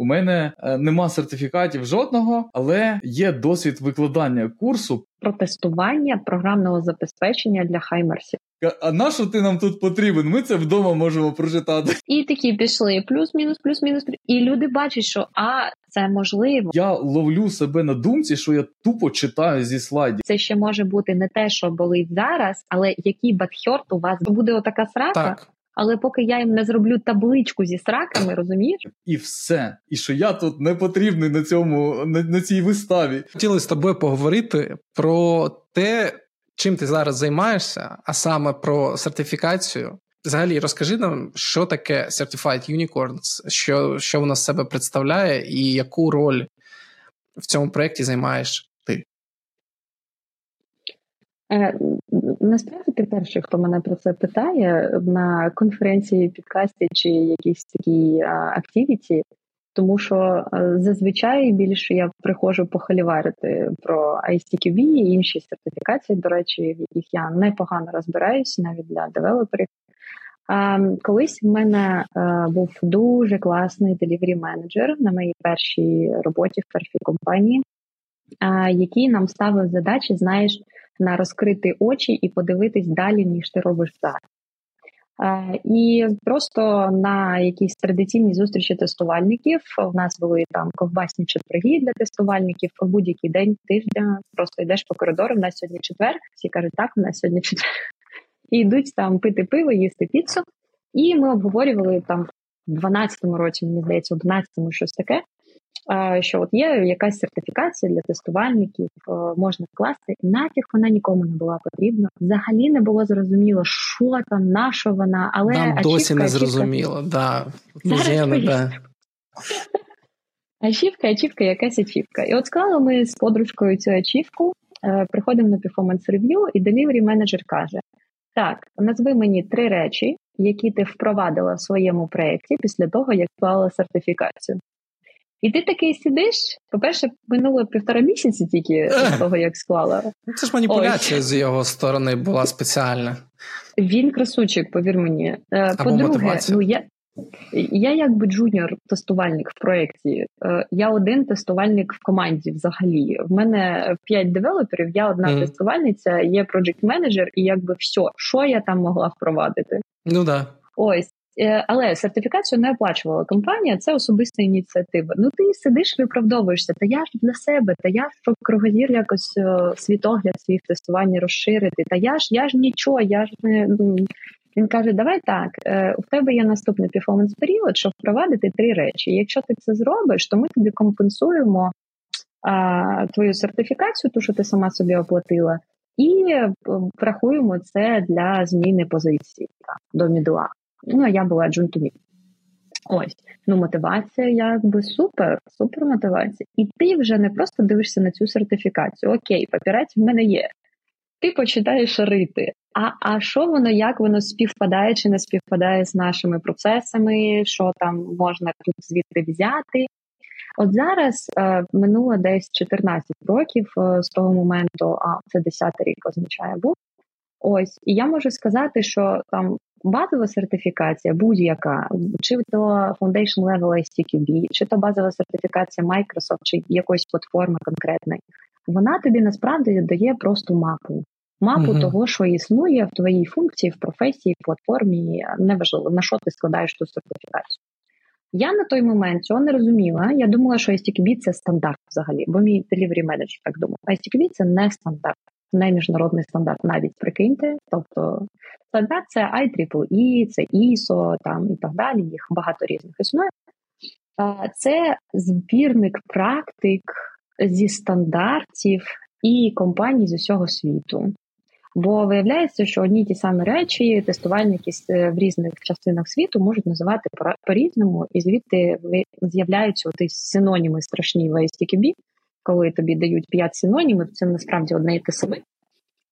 У мене е, нема сертифікатів жодного, але є досвід викладання курсу про тестування програмного забезпечення для хаймерсів. А на що ти нам тут потрібен? Ми це вдома можемо прочитати. І такі пішли плюс-мінус, плюс-мінус. І люди бачать, що а це можливо. Я ловлю себе на думці, що я тупо читаю зі слайдів. Це ще може бути не те, що болить зараз, але який бадхьорт у вас буде отака срака. Так. Але поки я їм не зроблю табличку зі сраками, розумієш? І все. І що я тут не потрібний на цьому на, на цій виставі. Хотіли з тобою поговорити про те, чим ти зараз займаєшся, а саме про сертифікацію. Взагалі, розкажи нам, що таке Certified Unicorns, що що воно з себе представляє, і яку роль в цьому проєкті займаєш ти? Насправді ти перший, хто мене про це питає на конференції, підкасті чи якісь такі активіті, тому що е, зазвичай більше я приходжу похаліварити про ICQB і інші сертифікації, до речі, в яких я непогано розбираюся навіть для девелоперів. Колись в мене е, був дуже класний делівері менеджер на моїй першій роботі в першій компанії, який нам ставив задачі, знаєш, на розкрити очі і подивитись далі, ніж ти робиш зараз. І просто на якісь традиційні зустрічі тестувальників у нас були там ковбасні четверги для тестувальників у будь-який день тижня. Просто йдеш по коридору. У нас сьогодні четвер. Всі кажуть, так, у нас сьогодні четвер. І йдуть там пити пиво, їсти піцу. І ми обговорювали там в 12-му році, мені здається, в 11-му щось таке що от є якась сертифікація для тестувальників, можна вкласти, нафіг вона нікому не була потрібна. Взагалі не було зрозуміло, що там, на що вона, але Нам ачівка, досі не зрозуміло. Да. Да. Ачівка, ачівка, якась ачівка. І от склали ми з подружкою цю ачівку, е, приходимо на перформанс рев'ю, і делівері менеджер каже: Так, назви мені три речі, які ти впровадила в своєму проєкті після того, як склала сертифікацію. І ти такий сидиш. По-перше, минуло півтора місяці тільки з того, як склала. Ну, це ж маніпуляція Ой. з його сторони була спеціальна. Він красучик, повір мені. Е, по-друге, ну я я якби джуніор-тестувальник в проєкті. Е, я один тестувальник в команді взагалі. В мене п'ять девелоперів, я одна mm. тестувальниця, є проджект менеджер, і якби все, що я там могла впровадити. Ну да. Ось. Е, але сертифікацію не оплачувала компанія, це особиста ініціатива. Ну ти сидиш, виправдовуєшся, та я ж для себе, та я ж щоб кругозір якось е, світогляд свій в тестуванні розширити. Та я ж я ж нічого, я ж не ну, він каже: Давай так, е, у тебе є наступний перформанс період, щоб впровадити три речі. Якщо ти це зробиш, то ми тобі компенсуємо а, твою сертифікацію, ту, що ти сама собі оплатила, і врахуємо це для зміни позиції так, до мідла. Ну, а я була джунтумі. Ось, ну мотивація якби супер, супер мотивація. І ти вже не просто дивишся на цю сертифікацію. Окей, папірець в мене є. Ти починаєш рити. А а що воно, як воно співпадає чи не співпадає з нашими процесами, що там можна тут звідти взяти? От зараз е, минуло десь 14 років е, з того моменту, а це 10 рік означає був. Ось, і я можу сказати, що там базова сертифікація, будь-яка, чи то Foundation Level ICQB, чи то базова сертифікація Microsoft, чи якоїсь платформи конкретної, вона тобі насправді дає просто мапу. Мапу mm того, що існує в твоїй функції, в професії, в платформі, неважливо, на що ти складаєш ту сертифікацію. Я на той момент цього не розуміла. Я думала, що ICQB – це стандарт взагалі, бо мій delivery менеджер так думав. ICQB – це не стандарт не міжнародний стандарт, навіть прикиньте. Тобто стандарт це IEEE, це ISO там і так далі. Їх багато різних існує. Це збірник практик зі стандартів і компаній з усього світу. Бо виявляється, що одні ті самі речі тестувальники в різних частинах світу можуть називати по-різному, і звідти з'являються ті синоніми страшні в ISTQB, коли тобі дають п'ять синонімів, це насправді одне і те саме.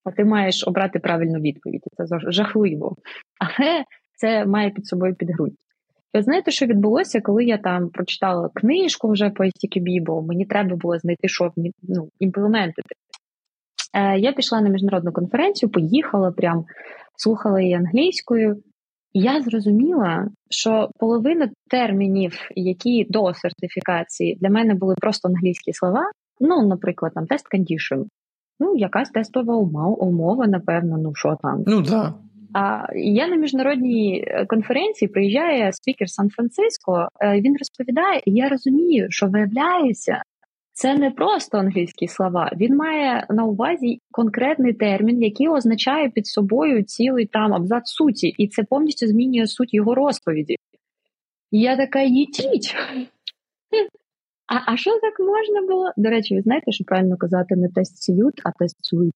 А ти маєш обрати правильну відповідь. Це жахливо. Але це має під собою підґрунтя. Ви знаєте, що відбулося, коли я там прочитала книжку вже по STQB, бо мені треба було знайти, що ну, імплементити. Е, Я пішла на міжнародну конференцію, поїхала, прям слухала її англійською, я зрозуміла, що половина термінів, які до сертифікації для мене були просто англійські слова. Ну, наприклад, там тест кондішн. Ну, якась тестова умова, напевно, ну що там. Ну да. А я на міжнародній е, конференції приїжджає спікер Сан-Франциско. Е, він розповідає, і я розумію, що виявляється, це не просто англійські слова. Він має на увазі конкретний термін, який означає під собою цілий там абзац суті, і це повністю змінює суть його розповіді. І я така їтіть. А а що так можна було? До речі, ви знаєте, що правильно казати не тест сьют, а тест sweet.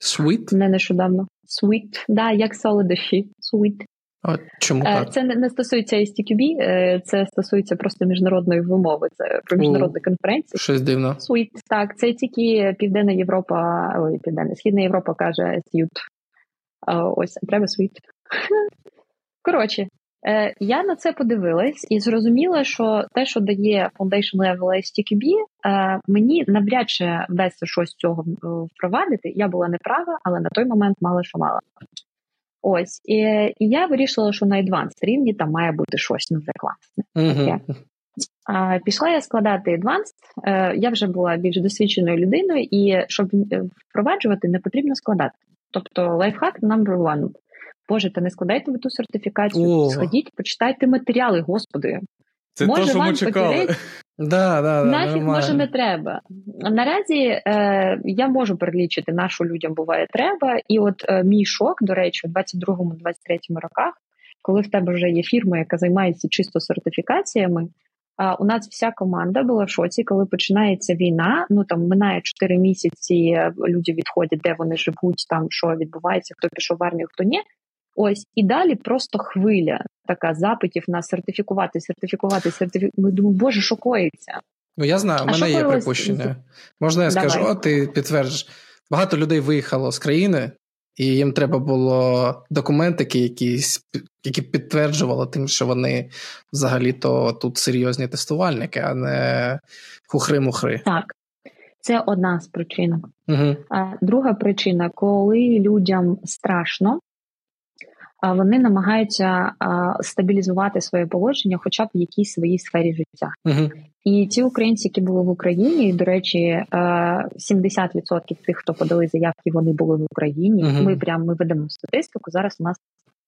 Sweet? Не нещодавно. Sweet. Да, як солодощі. Sweet. А чому е, так? Це не, стосується STQB, е, це стосується просто міжнародної вимови. Це про міжнародну конференцію. Щось дивно. Sweet. Так, це тільки Південна Європа, ой, Південна Східна Європа каже Sweet. Ось, треба sweet. Коротше, Е, я на це подивилась і зрозуміла, що те, що дає Foundation Level STQB, е, мені навряд чи вдасться щось з цього е, впровадити. Я була неправа, але на той момент мало що мала. Ось і, і я вирішила, що на advanced рівні там має бути щось ну вже класне. А, Пішла я складати advanced, Я вже була більш досвідченою людиною, і щоб впроваджувати, не потрібно складати. Тобто лайфхак number one. Боже, та не складайте ви ту сертифікацію. О. Сходіть, почитайте матеріали, господи. Це може, те, що ми чекали. Да, да, да, Нафіг може не треба. Наразі е, я можу перелічити, на що людям буває треба. І от е, мій шок, до речі, у 22-23 роках, коли в тебе вже є фірма, яка займається чисто сертифікаціями. А у нас вся команда була в шоці, коли починається війна. Ну там минає 4 місяці. Люди відходять, де вони живуть, там що відбувається, хто пішов в армію, хто ні. Ось і далі просто хвиля така запитів на сертифікувати, сертифікувати, сертифікувати. Ми думаємо, боже, що коїться. Ну я знаю, у мене є припущення. Можна я Давай. скажу, о, ти підтверджиш. Багато людей виїхало з країни, і їм треба було документики, які, які підтверджували тим, що вони взагалі-то тут серйозні тестувальники, а не хухри-мухри. Так. Це одна з причин. Угу. Друга причина, коли людям страшно, вони намагаються стабілізувати своє положення, хоча б в якійсь своїй сфері життя. І ті українці, які були в Україні, і, до речі, 70% тих, хто подали заявки, вони були в Україні. uh Ми прямо ми ведемо статистику. Зараз у нас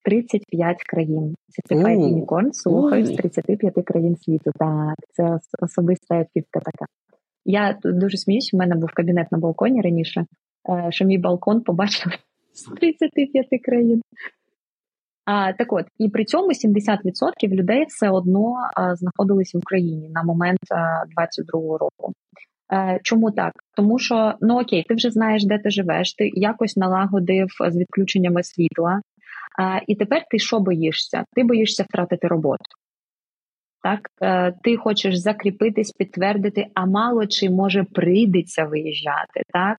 35 країн. Certified uh Unicorn слухають з 35 країн світу. Так, це особиста ефірка така. Я дуже сміюсь, у мене був кабінет на балконі раніше, е, що мій балкон побачили з 35 країн. Так от, і при цьому 70% людей все одно знаходились в Україні на момент 22-го року. Е, чому так? Тому що ну окей, ти вже знаєш, де ти живеш, ти якось налагодив з відключеннями світла, і тепер ти що боїшся? Ти боїшся втратити роботу. Так, е, ти хочеш закріпитись, підтвердити, а мало чи може прийдеться виїжджати, так?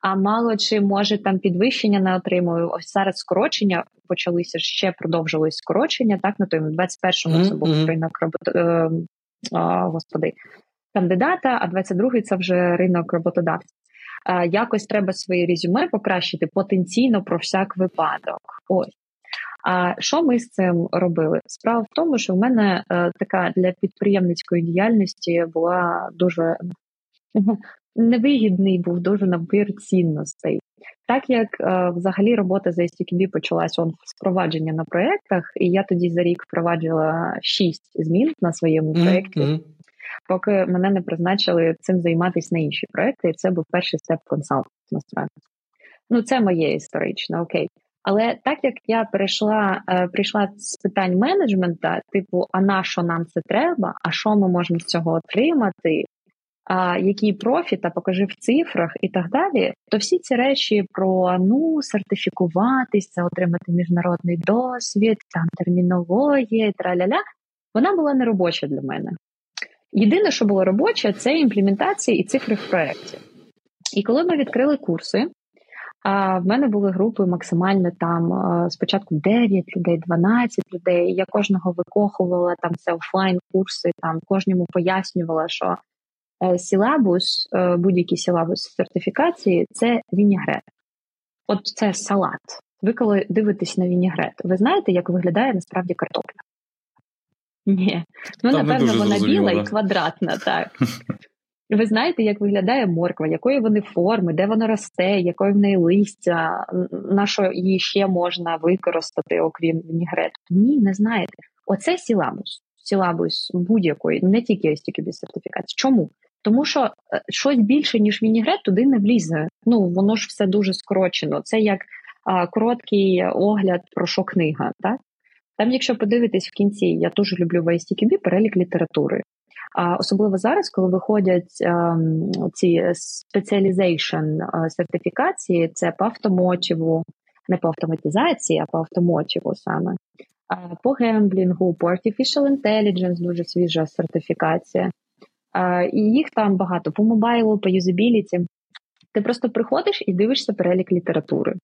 А мало чи може там підвищення не отримую. Ось зараз скорочення почалися ще продовжились скорочення. Так на той 21-му mm-hmm. це був ринок робот... е, господи кандидата, а 22-й це вже ринок роботодавців. Е, якось треба свої резюме покращити потенційно про всяк випадок. Ось. А що ми з цим робили? Справа в тому, що в мене е, така для підприємницької діяльності була дуже невигідний був дуже набір цінностей. Так як е, взагалі робота за STQB почалася он з впровадження на проєктах, і я тоді за рік впроваджувала шість змін на своєму проєкті, mm-hmm. поки мене не призначили цим займатися на інші проєкти, і це був перший степ консалт насправді. Ну, це моє історичне, окей. Але так як я перейшла, е, прийшла з питань менеджмента, типу, а на що нам це треба, а що ми можемо з цього отримати, який профіт, а покажи в цифрах і так далі, то всі ці речі про ну сертифікуватися, отримати міжнародний досвід, там термінологія, траля-ля, вона була не робоча для мене. Єдине, що було робоче, це імплементація і цифри в проєкті. І коли ми відкрили курси, а в мене були групи максимально там спочатку 9 людей, 12 людей. Я кожного викохувала там це офлайн курси, там кожному пояснювала, що сілабус, е, будь-який сілабус сертифікації це вінігрет. От це салат. Ви коли дивитесь на вінігрет, ви знаєте, як виглядає насправді картопля? Ні. Ну, Там напевно, вона біла і квадратна, так. Ви знаєте, як виглядає морква, якої вони форми, де вона росте, якої в неї листя, на що її ще можна використати, окрім вінігрету? Ні, не знаєте. Оце сілабус. Сілабус будь-якої, не тільки STQB сертифікації. Чому? Тому що е, щось більше, ніж вінігрет, туди не влізе. Ну воно ж все дуже скорочено. Це як а, короткий огляд про що книга. Так? Там, якщо подивитись в кінці, я дуже люблю в ISTQB перелік літератури. А особливо зараз, коли виходять а, ем, ці specialization е, сертифікації, це по автомотиву, не по автоматизації, а по автомотиву саме. А, по гемблінгу, по artificial intelligence, дуже свіжа сертифікація. І їх там багато по мобайлу, по юзабіліті. Ти просто приходиш і дивишся перелік літератури.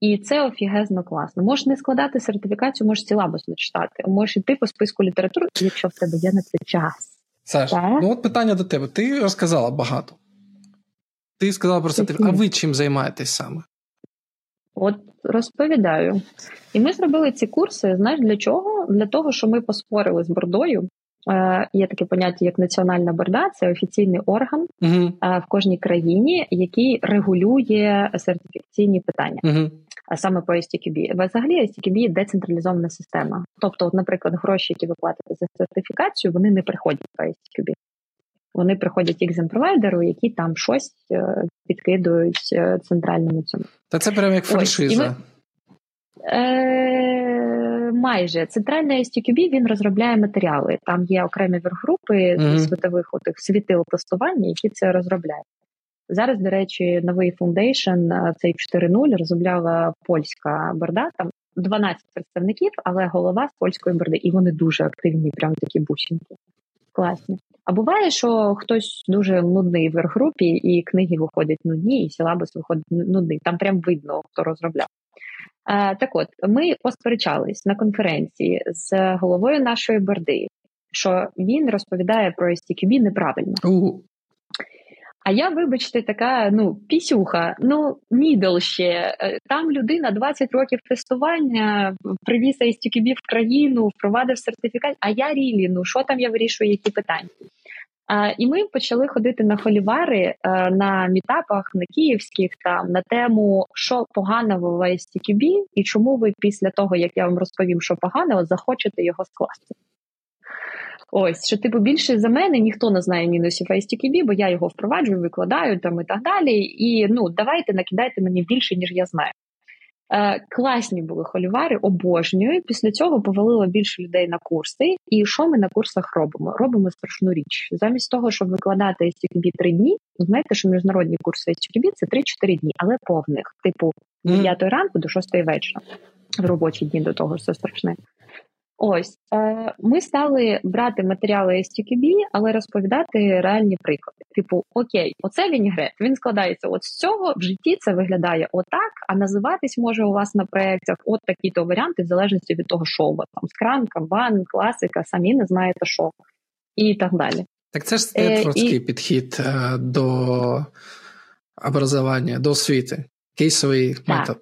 І це офігезно класно. Можеш не складати сертифікацію, можеш сілабус не читати, можеш йти по списку літератури, якщо в тебе є на це час. Саш, так? ну от питання до тебе. Ти розказала багато. Ти сказала про сертифікат. А ви чим займаєтесь саме? От розповідаю. І ми зробили ці курси. Знаєш для чого? Для того, що ми поспорили з бордою. Е, Є таке поняття, як національна борда, це офіційний орган uh в кожній країні, який регулює сертифікаційні питання. uh саме по STQB. Взагалі STQB – децентралізована система. Тобто, от, наприклад, гроші, які ви платите за сертифікацію, вони не приходять по STQB. Вони приходять exam-провайдеру, які там щось е, підкидують центральному цьому. Та це прямо як франшиза. Е, Майже центральний ISTQB він розробляє матеріали. Там є окремі воркгрупи mm-hmm. світові оті світила тестування, які це розробляють. Зараз, до речі, новий foundation, цей 4.0 розробляла польська борда. Там 12 представників, але голова з польської борди, і вони дуже активні, прям такі бусинки. Класні. А буває, що хтось дуже нудний в групі, і книги виходять нудні, і сілабус виходить нудний. Там прям видно, хто розробляв. А, Так от, ми посперечались на конференції з головою нашої борди, що він розповідає про STQB неправильно. Uh. А я, вибачте, така ну пісюха, ну мідл ще е, там людина 20 років тестування, привіз ISTQB в країну, впровадив сертифікат. А я рілі, ну що там я вирішую, які питання? І ми почали ходити на холівари е, на мітапах на київських там на тему, що поганого в ISTQB і чому ви після того, як я вам розповім, що поганого, захочете його скласти. Ось що типу більше за мене ніхто не знає мінусів ISTQB, бо я його впроваджую, викладаю там і так далі. І ну давайте накидайте мені більше, ніж я знаю. Е, Класні були холівари, обожнюю. Після цього повалило більше людей на курси. І що ми на курсах робимо? Робимо страшну річ. Замість того, щоб викладати STQB три дні, знаєте, що міжнародні курси STQB – це 3-4 дні, але повних, типу з 9 ранку до 6 вечора. В робочі дні до того ж це страшне. Ось е, ми стали брати матеріали STQB, але розповідати реальні приклади. Типу, окей, оце вінігрет. Він складається от з цього в житті. Це виглядає отак, а називатись може у вас на проєктах от такі-то варіанти, в залежності від того, що у вас там скран, камбан, класика, самі не знаєте що і так далі. Так це ж стетфордський е, і... підхід е, до образування, до освіти, кейсовий так. метод.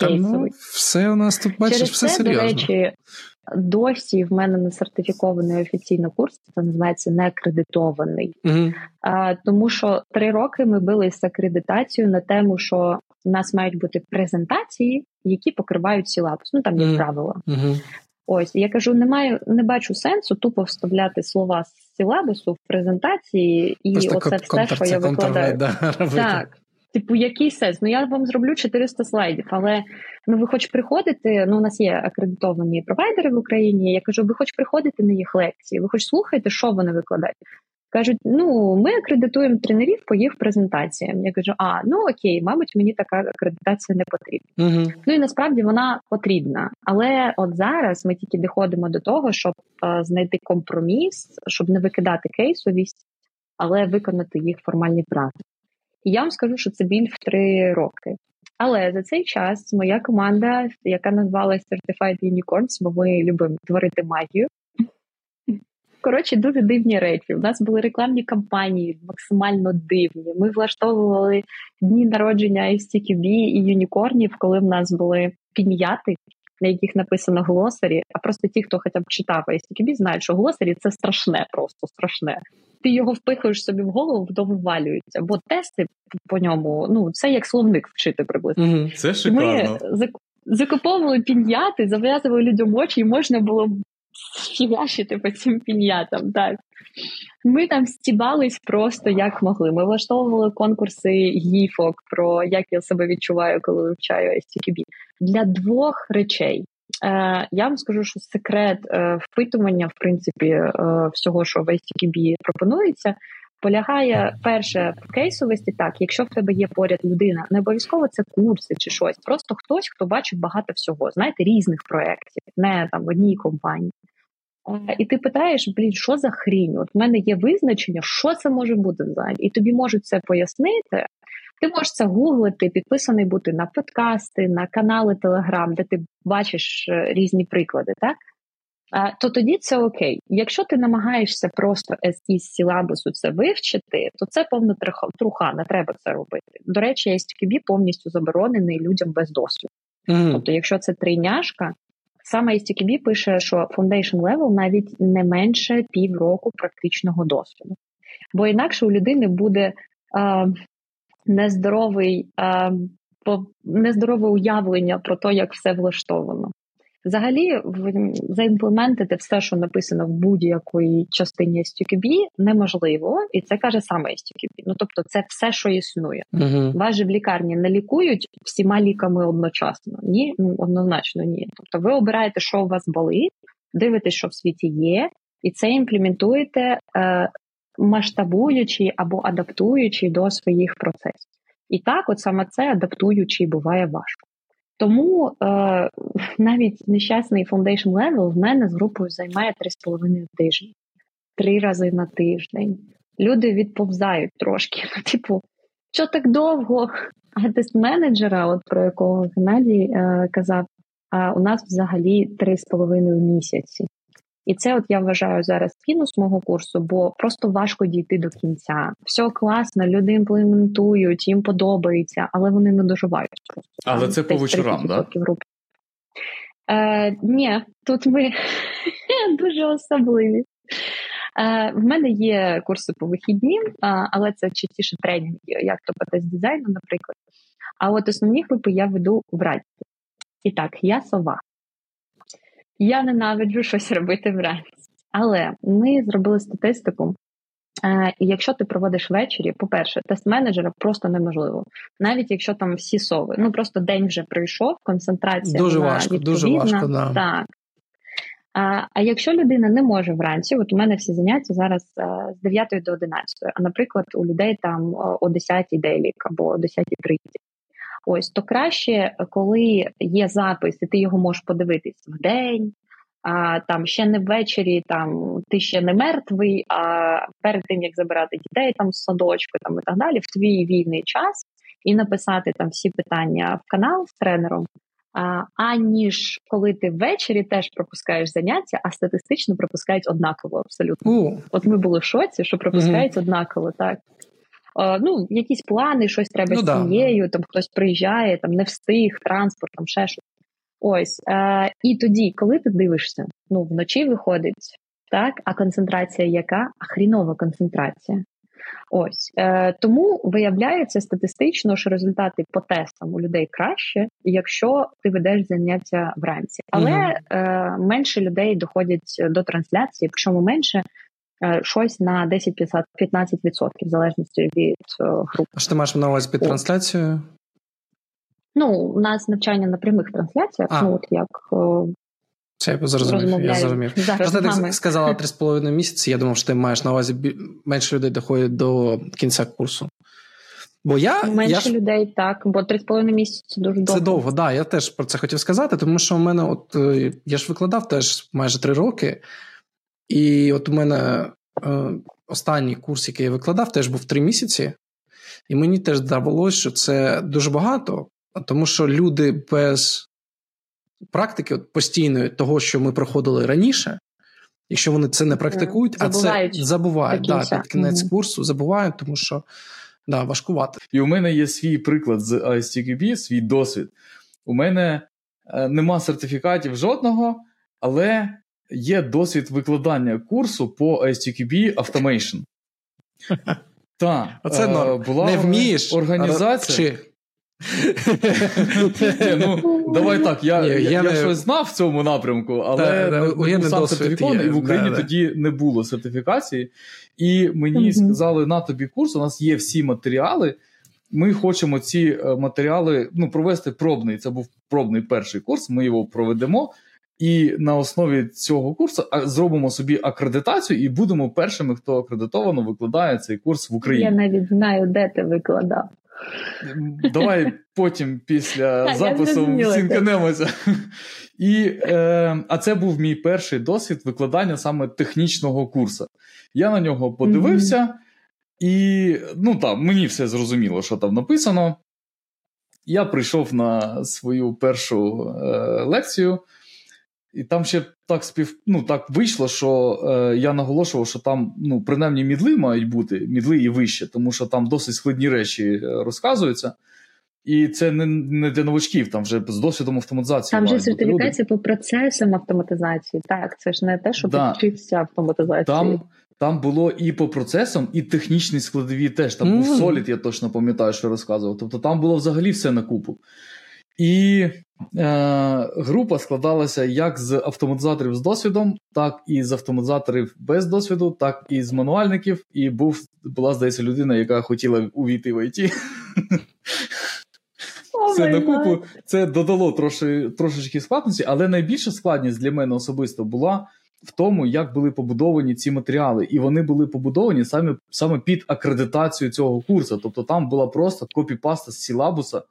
Тому все у нас тут бачиш, Через все це, серйозно. До речі, Досі в мене не сертифікований офіційно курс, це називається неакредитований. uh А, Тому що три роки ми билися з акредитацією на тему, що у нас мають бути презентації, які покривають сілабус. Ну там є uh правила. uh Ось я кажу, немає, не бачу сенсу тупо вставляти слова з сілабусу в презентації, і Просто оце все, що я викладаю. Да, так. Типу, який сенс? Ну я вам зроблю 400 слайдів, але ну ви хоч приходите. Ну, у нас є акредитовані провайдери в Україні. Я кажу, ви хоч приходите на їх лекції, ви хоч слухаєте, що вони викладають. Кажуть, ну ми акредитуємо тренерів по їх презентаціям. Я кажу, а ну окей, мабуть, мені така акредитація не потрібна. uh Ну і насправді вона потрібна. Але от зараз ми тільки доходимо до того, щоб а, знайти компроміс, щоб не викидати кейсовість, але виконати їх формальні практики. І я вам скажу, що це біль в три роки. Але за цей час моя команда, яка назвалась Certified Unicorns, бо ми любимо творити магію, коротше дуже дивні речі. У нас були рекламні кампанії максимально дивні. Ми влаштовували дні народження STQB і юнікорнів, коли в нас були пін'яти, на яких написано глосарі. А просто ті, хто хоча б читав STQB, знають, що глосарі це страшне, просто страшне. Ти його впихуєш собі в голову, то вивалюється. Бо тести по ньому, ну це як словник вчити приблизно. Угу. Це шикарно. Ми закуповували пін'яти, зав'язували людям очі, і можна було фігашити по цим пін'ятам. Так. Ми там стібались просто як могли. Ми влаштовували конкурси гіфок про як я себе відчуваю, коли вивчаю STQB. Для двох речей. Е, Я вам скажу, що секрет е, впитування, в принципі, е, всього, що в STQB пропонується, полягає перше в кейсовості. Так, якщо в тебе є поряд людина, не обов'язково це курси чи щось, просто хтось, хто бачить багато всього, знаєте, різних проєктів, не там в одній компанії. І ти питаєш, блін, що за хрінь? От в мене є визначення, що це може бути взагалі, і тобі можуть це пояснити. Ти можеш це гуглити, підписаний бути на подкасти, на канали Телеграм, де ти бачиш е, різні приклади, так? То тоді це окей. Якщо ти намагаєшся просто із сілабусу це вивчити, то це повна труха, не треба це робити. До речі, STQB повністю заборонений людям без досвіду. Mm. Тобто, якщо це трійняшка, Саме STQB пише, що foundation level навіть не менше півроку практичного досвіду. Бо інакше у людини буде е, нездоровий, е, нездорове уявлення про те, як все влаштовано. Взагалі, заімплементити все, що написано в будь-якій частині STQB, неможливо, і це каже саме STQB. Ну тобто, це все, що існує. Uh-huh. Вас же в лікарні не лікують всіма ліками одночасно. Ні, ну однозначно ні. Тобто, ви обираєте, що у вас болить, дивитесь, що в світі є, і це імплементуєте, е, масштабуючи або адаптуючи до своїх процесів. І так, от саме це адаптуючи буває важко. Тому е, навіть нещасний foundation level в мене з групою займає 3,5 тижні, три рази на тиждень. Люди відповзають трошки. Ну, типу, що так довго? А тест менеджера, от про якого Геннадій е, казав, а у нас взагалі 3,5 місяці. І це, от я вважаю зараз мінус мого курсу, бо просто важко дійти до кінця. Все класно, люди імплементують, їм подобається, але вони не доживають. Просто але це по вечорам, так? Да? Е, Ні, тут ми дуже особливі. Е, В мене є курси по вихідні, але це частіше тренінги, як то по тест дизайну, наприклад. А от основні групи я веду вранці. І так, я сова. Я ненавиджу щось робити вранці. Але ми зробили статистику. Е, і якщо ти проводиш ввечері, по-перше, тест менеджера просто неможливо. Навіть якщо там всі сови, ну просто день вже пройшов, концентрація дуже важко, дуже важко, да. так. А а якщо людина не може вранці, от у мене всі заняття зараз а, е, з 9 до 11, а наприклад, у людей там о 10 дейлік або о 10.30. Ось то краще, коли є запис, і ти його можеш подивитись в день, а там ще не ввечері, там ти ще не мертвий, а перед тим як забирати дітей там з садочку, там і так далі, в твій вільний час і написати там всі питання в канал з тренером. А, аніж коли ти ввечері теж пропускаєш заняття, а статистично пропускають однаково абсолютно. Uh. От ми були в шоці, що пропускають uh-huh. однаково, так ну, якісь плани, щось треба ну, з сім'єю, там хтось приїжджає, там не встиг, транспорт, там ще щось. Ось. Е, І тоді, коли ти дивишся, ну, вночі виходить, так, а концентрація яка? А хрінова концентрація. Ось е, тому виявляється статистично, що результати по тестам у людей краще, якщо ти ведеш заняття вранці, але mm е, менше людей доходять до трансляції, причому менше Е, щось на 10-15% в залежності від е, групи. А що ти маєш на увазі під трансляцією? Ну, у нас навчання на прямих трансляціях, а. ну от як. Е, Це я зрозумів. Я зрозумів. Просто ти сказала 3,5 місяці. Я думав, що ти маєш на увазі менше людей доходять до кінця курсу. Бо я, Менше я людей, так, бо 3,5 місяці дуже довго. Це довго, так. Да, я теж про це хотів сказати, тому що у мене, от я ж викладав теж майже 3 роки. І от у мене е, останній курс, який я викладав, теж був три місяці, і мені теж здавалося, що це дуже багато, тому що люди без практики от постійної того, що ми проходили раніше, Якщо вони це не практикують, Забувають а це забувають да, під кінець mm-hmm. курсу, забувають, тому що да, важкувати. І у мене є свій приклад з ISTQB, свій досвід. У мене е, нема сертифікатів жодного, але є досвід викладання курсу по ISTQB Automation. Так, Оце е, була не вмієш організація. Чи? ну, Давай так, я Ні, я, я, я щось знав в цьому напрямку, але та, не, був сам сертифікований, і в Україні да, тоді не було сертифікації. І мені mm-hmm. сказали: на тобі курс, у нас є всі матеріали. Ми хочемо ці е, матеріали ну, провести пробний. Це був пробний перший курс. Ми його проведемо. І на основі цього курсу зробимо собі акредитацію і будемо першими, хто акредитовано викладає цей курс в Україні. Я навіть знаю, де ти викладав. Давай потім після запису сінканемося. І, е, А це був мій перший досвід викладання саме технічного курсу. Я на нього подивився, mm-hmm. і ну там мені все зрозуміло, що там написано. Я прийшов на свою першу е, лекцію. І там ще так спів... ну, так вийшло, що е, я наголошував, що там ну, принаймні мідли мають бути, мідли і вище, тому що там досить складні речі е, розказуються. І це не не для новачків, там вже з досвідом автоматизації. Там вже сертифікація по процесам автоматизації. Так, це ж не те, що да. вчився автоматизації. Там там було і по процесам, і технічні складові теж. Там mm. був Solid, я точно пам'ятаю, що розказував. Тобто там було взагалі все на купу. І е, група складалася як з автоматизаторів з досвідом, так і з автоматизаторів без досвіду, так і з мануальників. І був, була, здається, людина, яка хотіла увійти в ІТ. Це на купу це додало троши, трошечки складності, але найбільша складність для мене особисто була в тому, як були побудовані ці матеріали. І вони були побудовані саме саме під акредитацію цього курсу. Тобто там була просто копіпаста з сілабуса.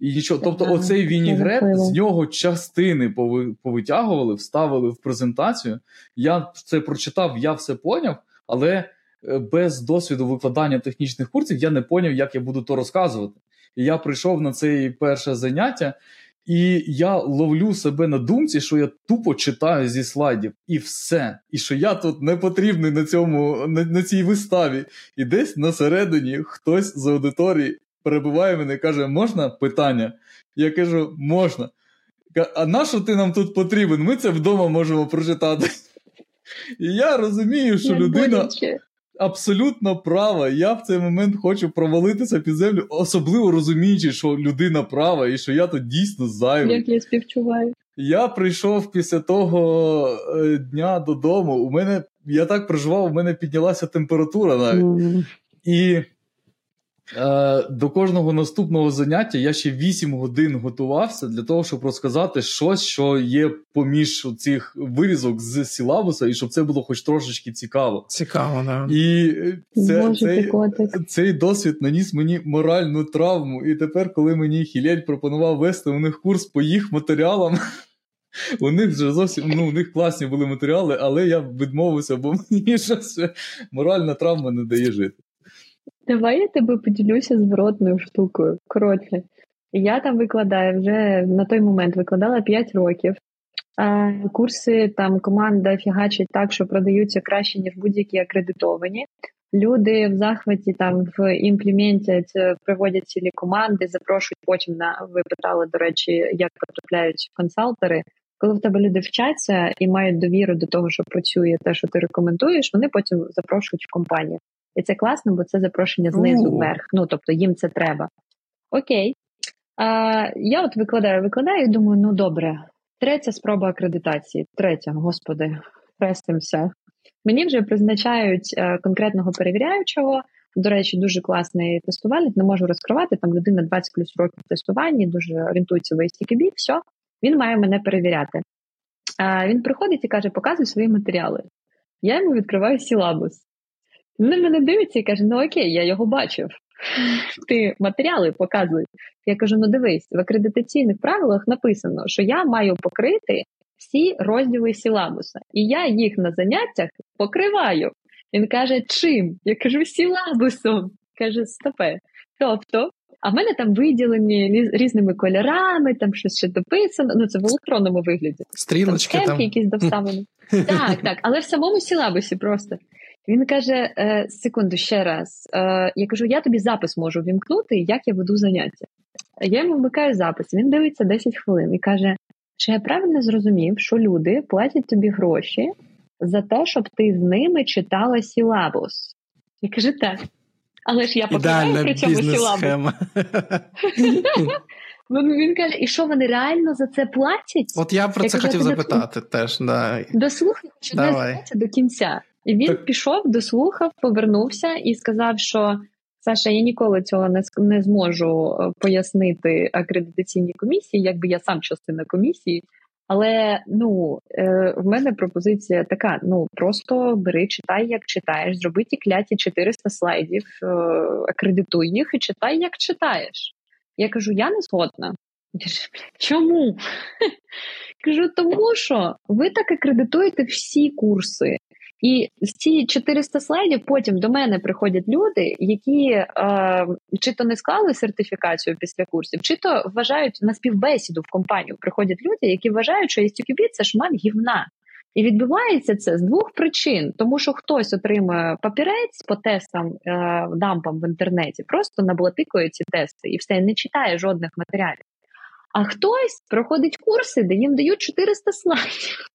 І нічого, тобто, оцей вінігрет з нього частини повитягували, вставили в презентацію. Я це прочитав, я все поняв, але е, без досвіду викладання технічних курсів я не поняв, як я буду то розказувати. І я прийшов на це перше заняття, і я ловлю себе на думці, що я тупо читаю зі слайдів, і все. І що я тут не потрібний на цьому, на, на цій виставі. І десь на середині хтось з аудиторії перебуває мене і каже: можна питання? Я кажу, можна. А на що ти нам тут потрібен? Ми це вдома можемо прочитати. І я розумію, що людина абсолютно права. Я в цей момент хочу провалитися під землю, особливо розуміючи, що людина права і що я тут дійсно зайвий. Як я співчуваю. Я прийшов після того е, дня додому. У мене я так проживав, у мене піднялася температура навіть. Mm. І Е, до кожного наступного заняття я ще 8 годин готувався для того, щоб розказати щось, що є поміж цих вирізок з сілабуса, і щоб це було хоч трошечки цікаво. Цікаво, да. І це, цей, цей досвід наніс мені моральну травму. І тепер, коли мені Хілель пропонував вести у них курс по їх матеріалам. У них вже зовсім ну, у них класні були матеріали, але я відмовився, бо мені щось моральна травма не дає жити. Давай я тебе поділюся зворотною штукою. Коротше, я там викладаю вже на той момент викладала 5 років. Курси там команда фігачить так, що продаються краще, ніж будь-які акредитовані. Люди в захваті там в імплементять, приводять цілі команди, запрошують потім на ви питали, до речі, як потрапляють консалтери. Коли в тебе люди вчаться і мають довіру до того, що працює те, що ти рекомендуєш, вони потім запрошують в компанію. І це класно, бо це запрошення знизу вверх. Ну тобто їм це треба. Окей. А, Я от викладаю, викладаю і думаю, ну добре, третя спроба акредитації. Третя, господи, хрестимося. Мені вже призначають а, е, конкретного перевіряючого. До речі, дуже класний тестувальник, не можу розкривати. Там людина 20 плюс років тестування, дуже орієнтується в ASTQB, все, він має мене перевіряти. А, Він приходить і каже, показуй свої матеріали. Я йому відкриваю сілабус. Він мене дивиться і каже: Ну окей, я його бачив. Ти матеріали показуй. Я кажу: ну дивись, в акредитаційних правилах написано, що я маю покрити всі розділи сілабуса, і я їх на заняттях покриваю. Він каже, чим? Я кажу, сілабусом. Каже, стопе. Тобто А в мене там виділені різними кольорами, там щось ще дописано. Ну це в електронному вигляді. Стрілочки там. там. якісь доставлені. Так, так, але в самому сілабусі просто. Він каже: е, секунду, ще раз. Е, я кажу, я тобі запис можу вімкнути, як я веду заняття. Я йому вмикаю запис, він дивиться 10 хвилин і каже: чи я правильно зрозумів, що люди платять тобі гроші за те, щоб ти з ними читала сілабус? Я кажу, так. Але ж я покидаю при цьому сілабус. Він каже, і що вони реально за це платять? От я про це хотів запитати теж. Да. Дослухай, що не до кінця. І він так. пішов, дослухав, повернувся і сказав, що Саша, я ніколи цього не не зможу е, пояснити акредитаційній комісії, якби я сам частина комісії. Але ну е, в мене пропозиція така: ну просто бери, читай, як читаєш, зроби ті кляті 400 слайдів, е, акредитуй їх і читай, як читаєш. Я кажу, я не згодна. Чому? Кажу, тому що ви так акредитуєте всі курси. І з ці 400 слайдів потім до мене приходять люди, які е, чи то не склали сертифікацію після курсів, чи то вважають на співбесіду в компанію. Приходять люди, які вважають, що STQB – це шмат гівна. І відбувається це з двох причин, тому що хтось отримує папірець по тестам е, дампам в інтернеті, просто наблатикує ці тести і все не читає жодних матеріалів. А хтось проходить курси, де їм дають 400 слайдів.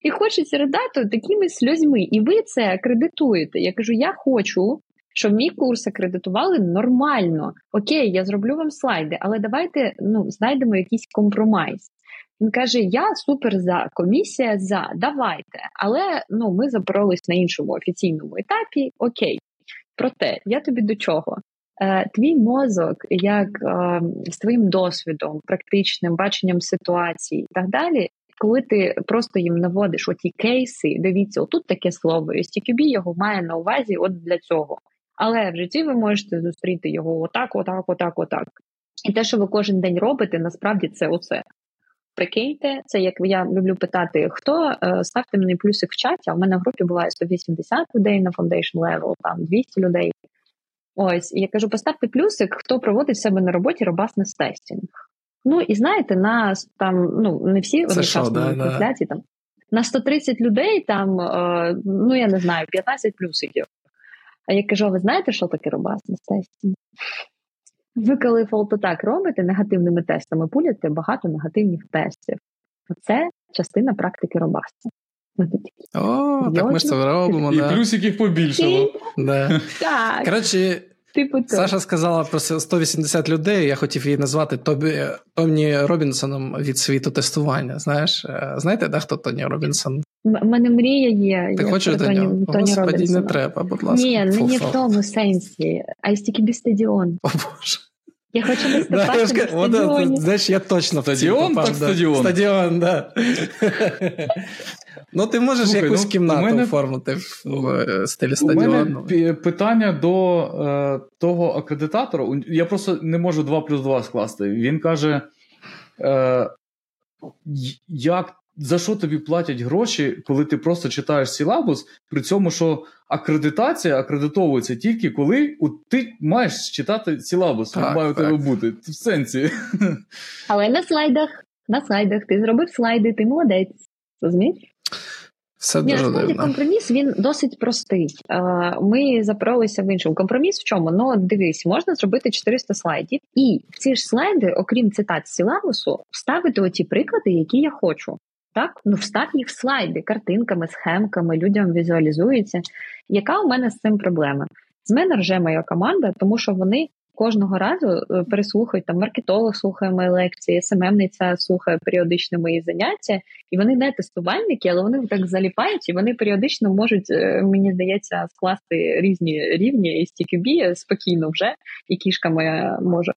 І хочеться ридати такими сльозьми. І ви це акредитуєте. Я кажу: я хочу, щоб мій курс акредитували нормально. Окей, я зроблю вам слайди, але давайте ну, знайдемо якийсь компромайс. Він каже: Я супер за, комісія за, давайте. Але ну, ми запоролись на іншому офіційному етапі. Окей. Проте я тобі до чого? Е, твій мозок, як е, з твоїм досвідом, практичним баченням ситуації і так далі, коли ти просто їм наводиш оті кейси, дивіться, отут таке слово, і STQB його має на увазі от для цього. Але в житті ви можете зустріти його отак, отак, отак, отак. І те, що ви кожен день робите, насправді це оце. Прикиньте, це як я люблю питати, хто е, ставте мені плюсик в чаті, а в мене в групі буває 180 людей на foundation level, там 200 людей. Ось, і я кажу, поставте плюсик, хто проводить в себе на роботі робасний тестінг. Ну і знаєте, на там ну не всі одночасно да, да. там на 130 людей там, е, ну я не знаю, 15 плюсиків. А я кажу, ви знаєте, що таке робасний тестінг? Ви коли фолтотак робите негативними тестами, пуляте багато негативних тестів. Оце частина практики робасти. О, так ми ж це робимо. І да. плюсиків побільшало. Да. Так. Коротше, Типу Саша сказала про 180 людей. Я хотів її назвати Тобі Томні Робінсоном від світу тестування. Знаєш, е, знаєте, да, хто Тоні Робінсон? У мене мрія є. Ти хочеш до нього? Господі, не треба, будь ласка. Ні, не, не в тому сенсі, а й стільки стадіон. О Боже. Я хочу виступати на стадіоні. Знаєш, я точно стадіон, так стадіон. Стадіон, да. Ну, ти можеш Слухай, якусь ну, кімнату мене... оформити в е, стилі стадіону. У мене питання до е, того акредитатора. Я просто не можу 2 плюс 2 скласти. Він каже: е, як, за що тобі платять гроші, коли ти просто читаєш сілабус, при цьому, що акредитація акредитовується тільки коли у, ти маєш читати сілабус, так, має у тебе бути. В сенсі. Але на слайдах, на слайдах ти зробив слайди, ти молодець. Розумієш? Все Ні, насправді компроміс він досить простий. Ми запоролися в іншому. Компроміс в чому? Ну, дивись, можна зробити 400 слайдів, і в ці ж слайди, окрім цитат сілабусу, вставити оті приклади, які я хочу. Так, ну встав їх в слайди, картинками, схемками, людям візуалізується. Яка у мене з цим проблема? З мене рже моя команда, тому що вони кожного разу е, переслухають там маркетолог слухає мої лекції, СММниця слухає періодично мої заняття, і вони не тестувальники, але вони так заліпають, і вони періодично можуть, е, мені здається, скласти різні рівні і стікібі спокійно вже, і кішка моя може.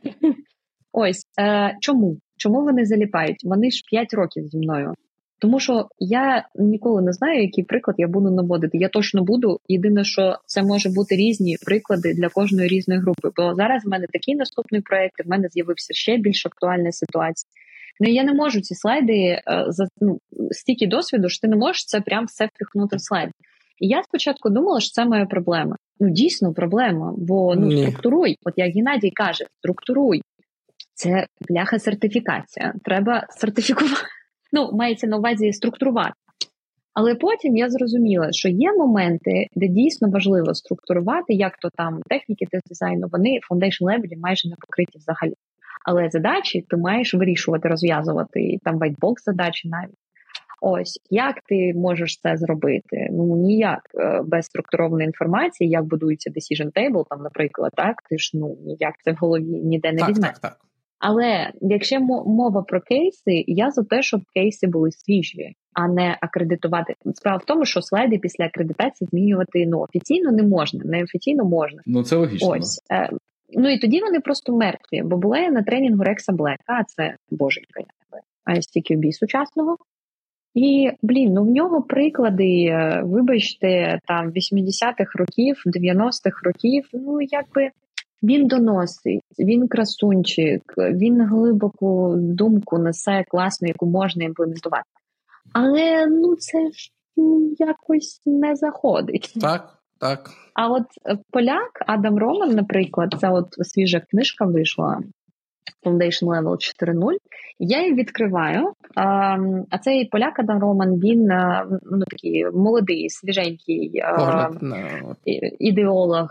Ось е, чому? Чому вони заліпають? Вони ж 5 років зі мною. Тому що я ніколи не знаю, який приклад я буду наводити. Я точно буду. Єдине, що це може бути різні приклади для кожної різної групи. Бо зараз в мене такий наступний проект, в мене з'явився ще більш актуальна ситуація. Ну я не можу ці слайди е, за ну, стільки досвіду, що ти не можеш це прям все впихнути в слайд. І я спочатку думала, що це моя проблема. Ну, дійсно проблема, бо ну Ні. структуруй. От як Геннадій каже, структуруй. Це бляха сертифікація. Треба сертифікувати. Ну, мається на увазі структурувати. Але потім я зрозуміла, що є моменти, де дійсно важливо структурувати, як то там техніки дизайну, вони в foundation левелі майже не покриті взагалі. Але задачі ти маєш вирішувати, розв'язувати там вайтбокс задачі навіть. Ось як ти можеш це зробити? Ну ніяк е, без структурованої інформації, як будується decision table, там, наприклад, так ти ж ну ніяк це в голові ніде не візьме. Так, так, так. Але якщо мова про кейси, я за те, щоб кейси були свіжі, а не акредитувати. Справа в тому, що слайди після акредитації змінювати ну офіційно не можна, неофіційно можна. Ну це логічно. Ось. Е, Ну і тоді вони просто мертві, бо була я на тренінгу Рекса Блека, а це боженька ISTQB сучасного. І блін, ну в нього приклади, е, вибачте, там 80-х років, 90-х років, ну якби він доносить, він красунчик, він глибоку думку несе класну, яку можна імплементувати. Але ну це ж якось не заходить. Так. Так. А от поляк Адам Роман, наприклад, це от свіжа книжка вийшла Foundation Level 4.0. Я її відкриваю. А а цей поляк Адам Роман, він е, ну такий молодий, свіженький Погляд, ідеолог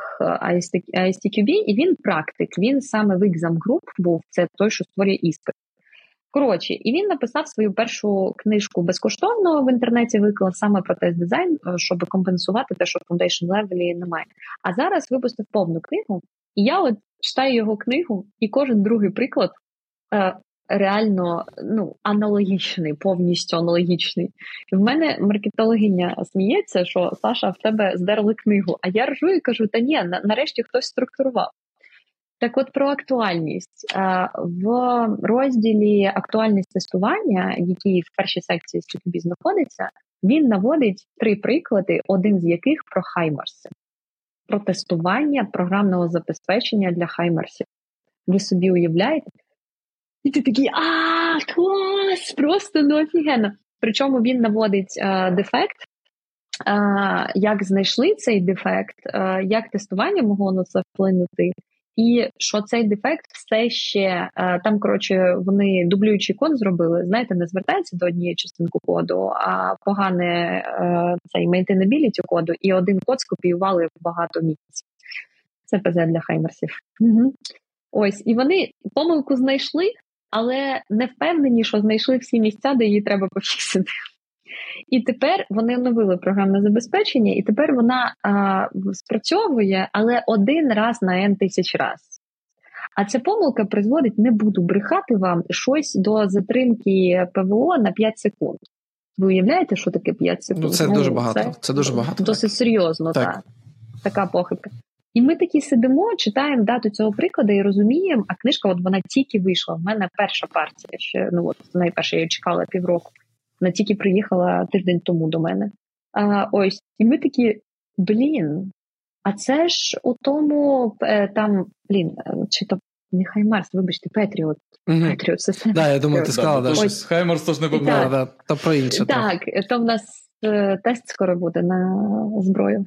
ISTQB, і він практик. Він саме в Exam Group був це той, що створює іспит. Коротше, і він написав свою першу книжку безкоштовно в інтернеті. Виклав саме про тест дизайн, е, щоб компенсувати те, що в Foundation Level немає. А зараз випустив повну книгу, і я от читаю його книгу, і кожен другий приклад е, реально ну, аналогічний, повністю аналогічний. І в мене маркетологиня сміється, що Саша в тебе здерли книгу. А я ржу і кажу: та ні, нарешті хтось структурував. Так, от про актуальність в розділі актуальність тестування, який в першій секції з знаходиться, він наводить три приклади, один з яких про хаймарси, про тестування програмного забезпечення для хаймерсів. Ви собі уявляєте? І ти такий а, клас! Просто ну офігенно. Причому він наводить а, дефект, а, як знайшли цей дефект, а, як тестування могло на це вплинути. І що цей дефект все ще е, там, коротше, вони дублюючий код зробили. Знаєте, не звертається до однієї частинки коду, а погане е, цей maintainability коду, і один код скопіювали в багато місяців. Це ПЗ для хаймерсів. Угу. Ось, і вони помилку знайшли, але не впевнені, що знайшли всі місця, де її треба пофіксити. І тепер вони оновили програмне забезпечення, і тепер вона а, спрацьовує, але один раз на N тисяч раз. А ця помилка призводить, не буду брехати вам щось до затримки ПВО на 5 секунд. Ви уявляєте, що таке 5 секунд? Ну, Це ну, дуже багато. Це, це дуже багато. Досить серйозно, так. так. Така похибка. І ми такі сидимо, читаємо дату цього прикладу і розуміємо, а книжка от вона тільки вийшла. В мене перша партія ще ну от найперше я чекала півроку. Вона тільки приїхала тиждень тому до мене. А, Ось, і ми такі, блін. А це ж у тому е, там, блін, е, чи то не Хаймарс, вибачте, Patriot. Patriot, система. Да, я думаю, ти сказала, да, що Хаймарс теж не помила, да, то про інше. Так, то в нас е, тест скоро буде на зброю.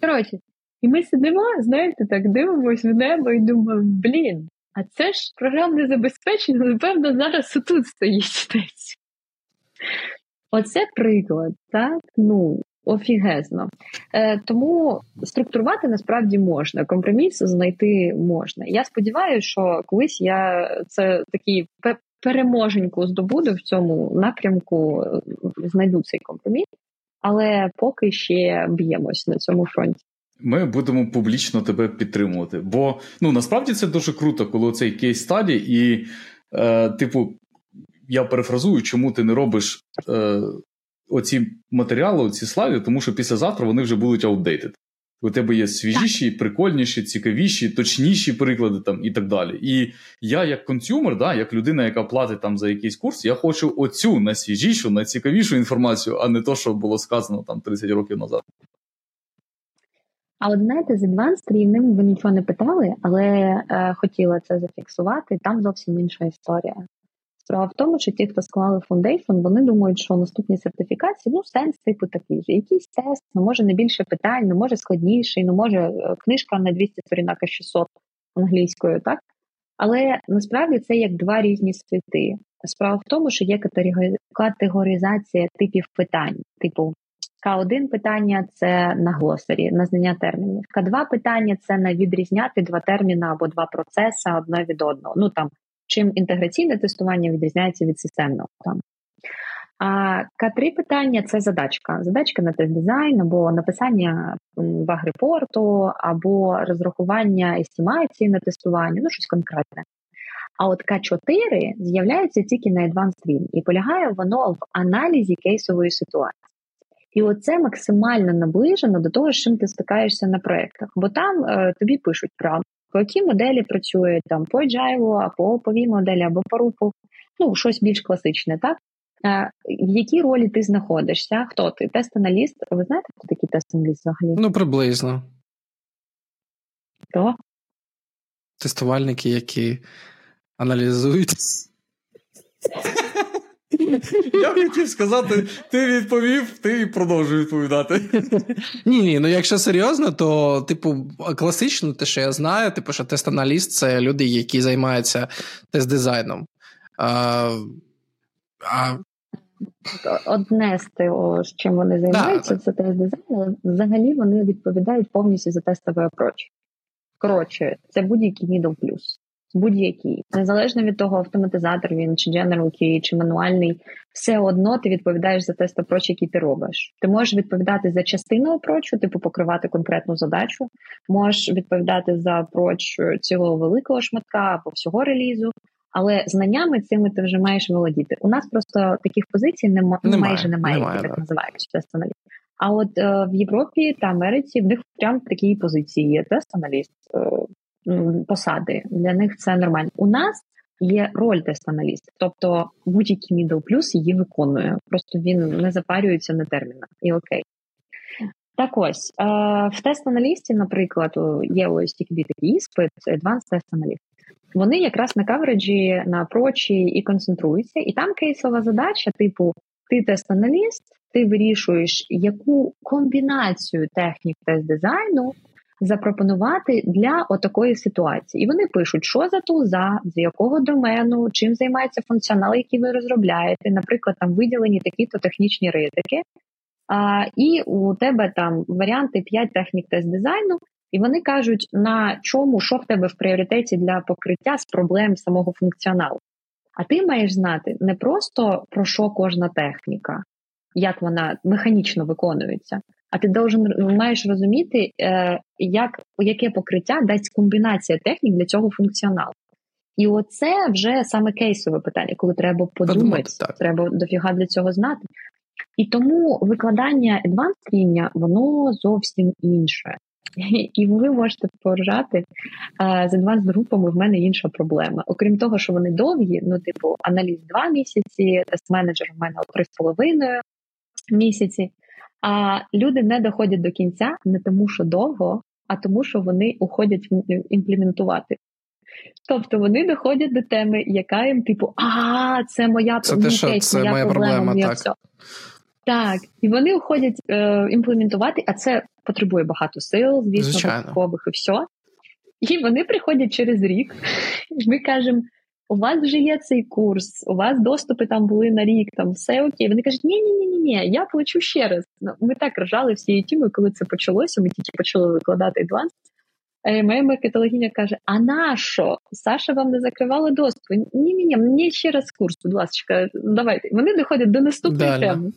Коротше, і ми сидимо, знаєте, так дивимось в небо і думаємо, блін, а це ж програмне забезпечення, напевно, зараз отут стоїть. Оце приклад, так? Ну, офігезно. Е, Тому структурувати насправді можна, компроміс знайти можна. Я сподіваюся, що колись я це такий переможеньку здобуду в цьому напрямку, е, знайду цей компроміс, але поки ще б'ємось на цьому фронті. Ми будемо публічно тебе підтримувати. Бо ну насправді це дуже круто, коли цей кейс стаді, і, е, типу, я перефразую, чому ти не робиш е, оці матеріали, оці слайди, тому що післязавтра вони вже будуть outdated. У тебе є свіжіші, прикольніші, цікавіші, точніші приклади там і так далі. І я, як консюмер, да, як людина, яка платить там за якийсь курс, я хочу оцю найсвіжішу, найцікавішу інформацію, а не то, що було сказано там 30 років назад. А от знаєте, з Advanced рівнем ви нічого не питали, але е, хотіла це зафіксувати. Там зовсім інша історія Справа в тому, що ті, хто склали Foundation, вони думають, що наступні сертифікації ну сенс типу такий же. Якийсь тест, ну може не більше питань, ну може складніший, ну може е, книжка на 200 сторінок а 600 англійською, так? Але насправді це як два різні світи. Справа в тому, що є категоризація типів питань, типу К1 питання це на глосарі, на знання термінів. К2 питання це на відрізняти два терміни або два процеси одне від одного. Ну там чим інтеграційне тестування відрізняється від системного там. А К3 питання це задачка. Задачка на тест дизайн, або написання баг-репорту, або розрахування естімації на тестування, ну щось конкретне. А от К4 з'являється тільки на Advanced Stream, і полягає воно в аналізі кейсової ситуації. І оце максимально наближено до того, з чим ти стикаєшся на проєктах. Бо там е, тобі пишуть про по якій моделі працює там по Agile, або по V моделі, або по рупу, ну щось більш класичне, так? В якій ролі ти знаходишся? Хто ти? Тест-аналіст? Ви знаєте, хто такий тест-аналіст взагалі? Ну, приблизно. Хто? Тестувальники, які аналізують. Я хотів сказати, ти відповів, ти продовжуй відповідати. Ні, ні, ну якщо серйозно, то, типу, класично, те, що я знаю, типу, що тест-аналіст це люди, які займаються тест-дизайном. А, а... Одне з того, з чим вони займаються, да. це тест-дизайн, але взагалі вони відповідають повністю за тестовий апроч. Коротше, це будь-який middle плюс будь-який, незалежно від того, автоматизатор він чи General Key, чи мануальний, все одно ти відповідаєш за тест апроч, який ти робиш. Ти можеш відповідати за частину опрочу, типу покривати конкретну задачу, можеш відповідати за апроч цього великого шматка або всього релізу. Але знаннями цими ти вже маєш володіти. У нас просто таких позицій нема, немає, майже немає, немає які так називають тест-аналіст. А от е, в Європі та Америці в них прям такі позиції є тест-аналіст. Е, посади. Для них це нормально. У нас є роль тест-аналіста, тобто будь-який middle плюс її виконує. Просто він не запарюється на термінах і окей. Так ось е, в тест-аналісті, наприклад, є ось тільки такий іспит, Advanced Test Analyst. Вони якраз на кавереджі, на прочі і концентруються, і там кейсова задача, типу, ти тест-аналіст, ти вирішуєш, яку комбінацію технік тест-дизайну запропонувати для отакої ситуації. І вони пишуть, що за тулза, з якого домену, чим займається функціонал, який ви розробляєте. Наприклад, там виділені такі-то технічні ризики. А, І у тебе там варіанти 5 технік тест дизайну, і вони кажуть, на чому, що в тебе в пріоритеті для покриття з проблем самого функціоналу. А ти маєш знати не просто про що кожна техніка, як вона механічно виконується, а ти должен маєш розуміти, е, як яке покриття дасть комбінація технік для цього функціоналу. І оце вже саме кейсове питання, коли треба подумати, Подумати треба дофіга для цього знати. І тому викладання advanced рівня, воно зовсім інше. І ви можете поржати е, з advanced групами. В мене інша проблема. Окрім того, що вони довгі, ну, типу, аналіз два місяці, тест-менеджер в мене три з половиною місяці. А люди не доходять до кінця не тому, що довго, а тому, що вони уходять імплементувати. Тобто вони доходять до теми, яка їм, типу, а, це моя це те, що, це моя, моя проблема, проблема так. все. Так, і вони уходять е, імплементувати, а це потребує багато сил, звісно, додаткових і все. І вони приходять через рік, і ми кажемо: у вас вже є цей курс, у вас доступи там були на рік, там все окей. Вони кажуть, ні, ні, ні, ні, ні, я плачу ще раз. Ну, Ми так ржали всією тімою, коли це почалося. Ми тільки почали викладати адванс. Е, моя маркетологиня каже: А на що? Саша вам не закривала доступ? Ні, ні, ні, мені ще раз курс, будь ласка, давайте. Вони доходять до наступної Далі. теми.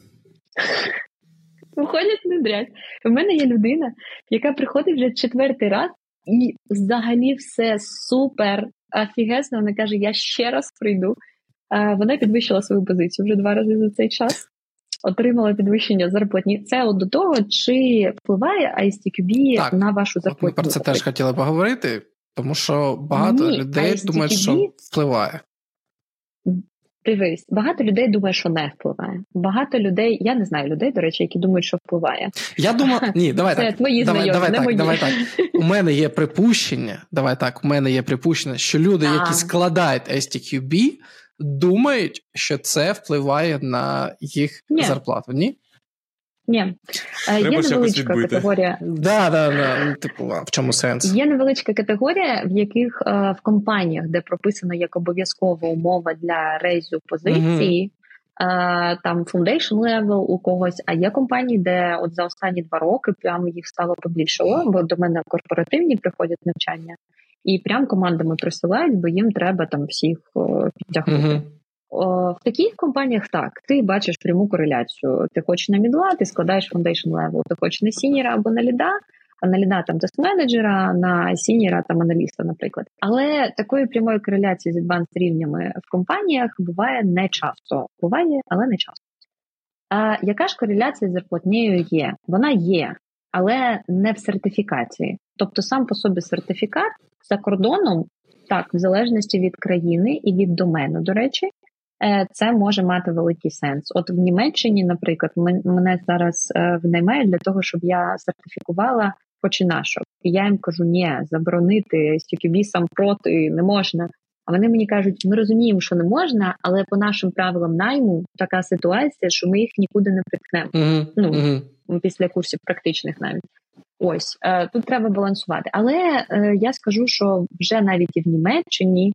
Виходять, внедрять. У мене є людина, яка приходить вже четвертий раз, і взагалі все супер офігезно, вона каже: Я ще раз прийду. Вона підвищила свою позицію вже два рази за цей час. Отримала підвищення зарплатні. Це от до того, чи впливає ISTQB так, на вашу зарплатню? Ми про це теж хотіли поговорити, тому що багато Ні, людей ISTQB... думають, що впливає. Дивись, багато людей думає, що не впливає. Багато людей, я не знаю людей, до речі, які думають, що впливає. Я думаю, ні, давай Це так. твої давай, знайомі, давай не так, мої. давай так. У мене є припущення. Давай так, у мене є припущення, що люди, які складають STQB, думають, що це впливає на їх Ні. зарплату. Ні? Ні, е, є невеличка категорія. Да, да, да. Ну, типу, а в чому сенс? Є невеличка категорія, в яких е, в компаніях, де прописано як обов'язкова умова для рейзу позиції, uh-huh. там foundation level у когось. А є компанії, де от за останні два роки прямо їх стало побільшало, бо до мене корпоративні приходять навчання, і прям командами присилають, бо їм треба там всіх підтягнути. Uh-huh. В таких компаніях так, ти бачиш пряму кореляцію. Ти хочеш на мідла, ти складаєш foundation level, ти хочеш на сініра або на ліда, а на ліда там тест-менеджера, на сініра там аналіста, наприклад. Але такої прямої кореляції з advanced рівнями в компаніях буває не часто. Буває, але не часто. А яка ж кореляція з зарплатнею є? Вона є, але не в сертифікації. Тобто, сам по собі сертифікат за кордоном, так, в залежності від країни і від домену, до речі, Е, це може мати великий сенс. От в Німеччині, наприклад, мене зараз е, винаймають для того, щоб я сертифікувала починашок. І я їм кажу, ні, заборонити CQB сам проти не можна. А вони мені кажуть, ми розуміємо, що не можна, але по нашим правилам найму така ситуація, що ми їх нікуди не приткнемо. Uh-huh. Ну uh-huh. після курсів практичних навіть. Ось е, тут треба балансувати. Але е, я скажу, що вже навіть і в Німеччині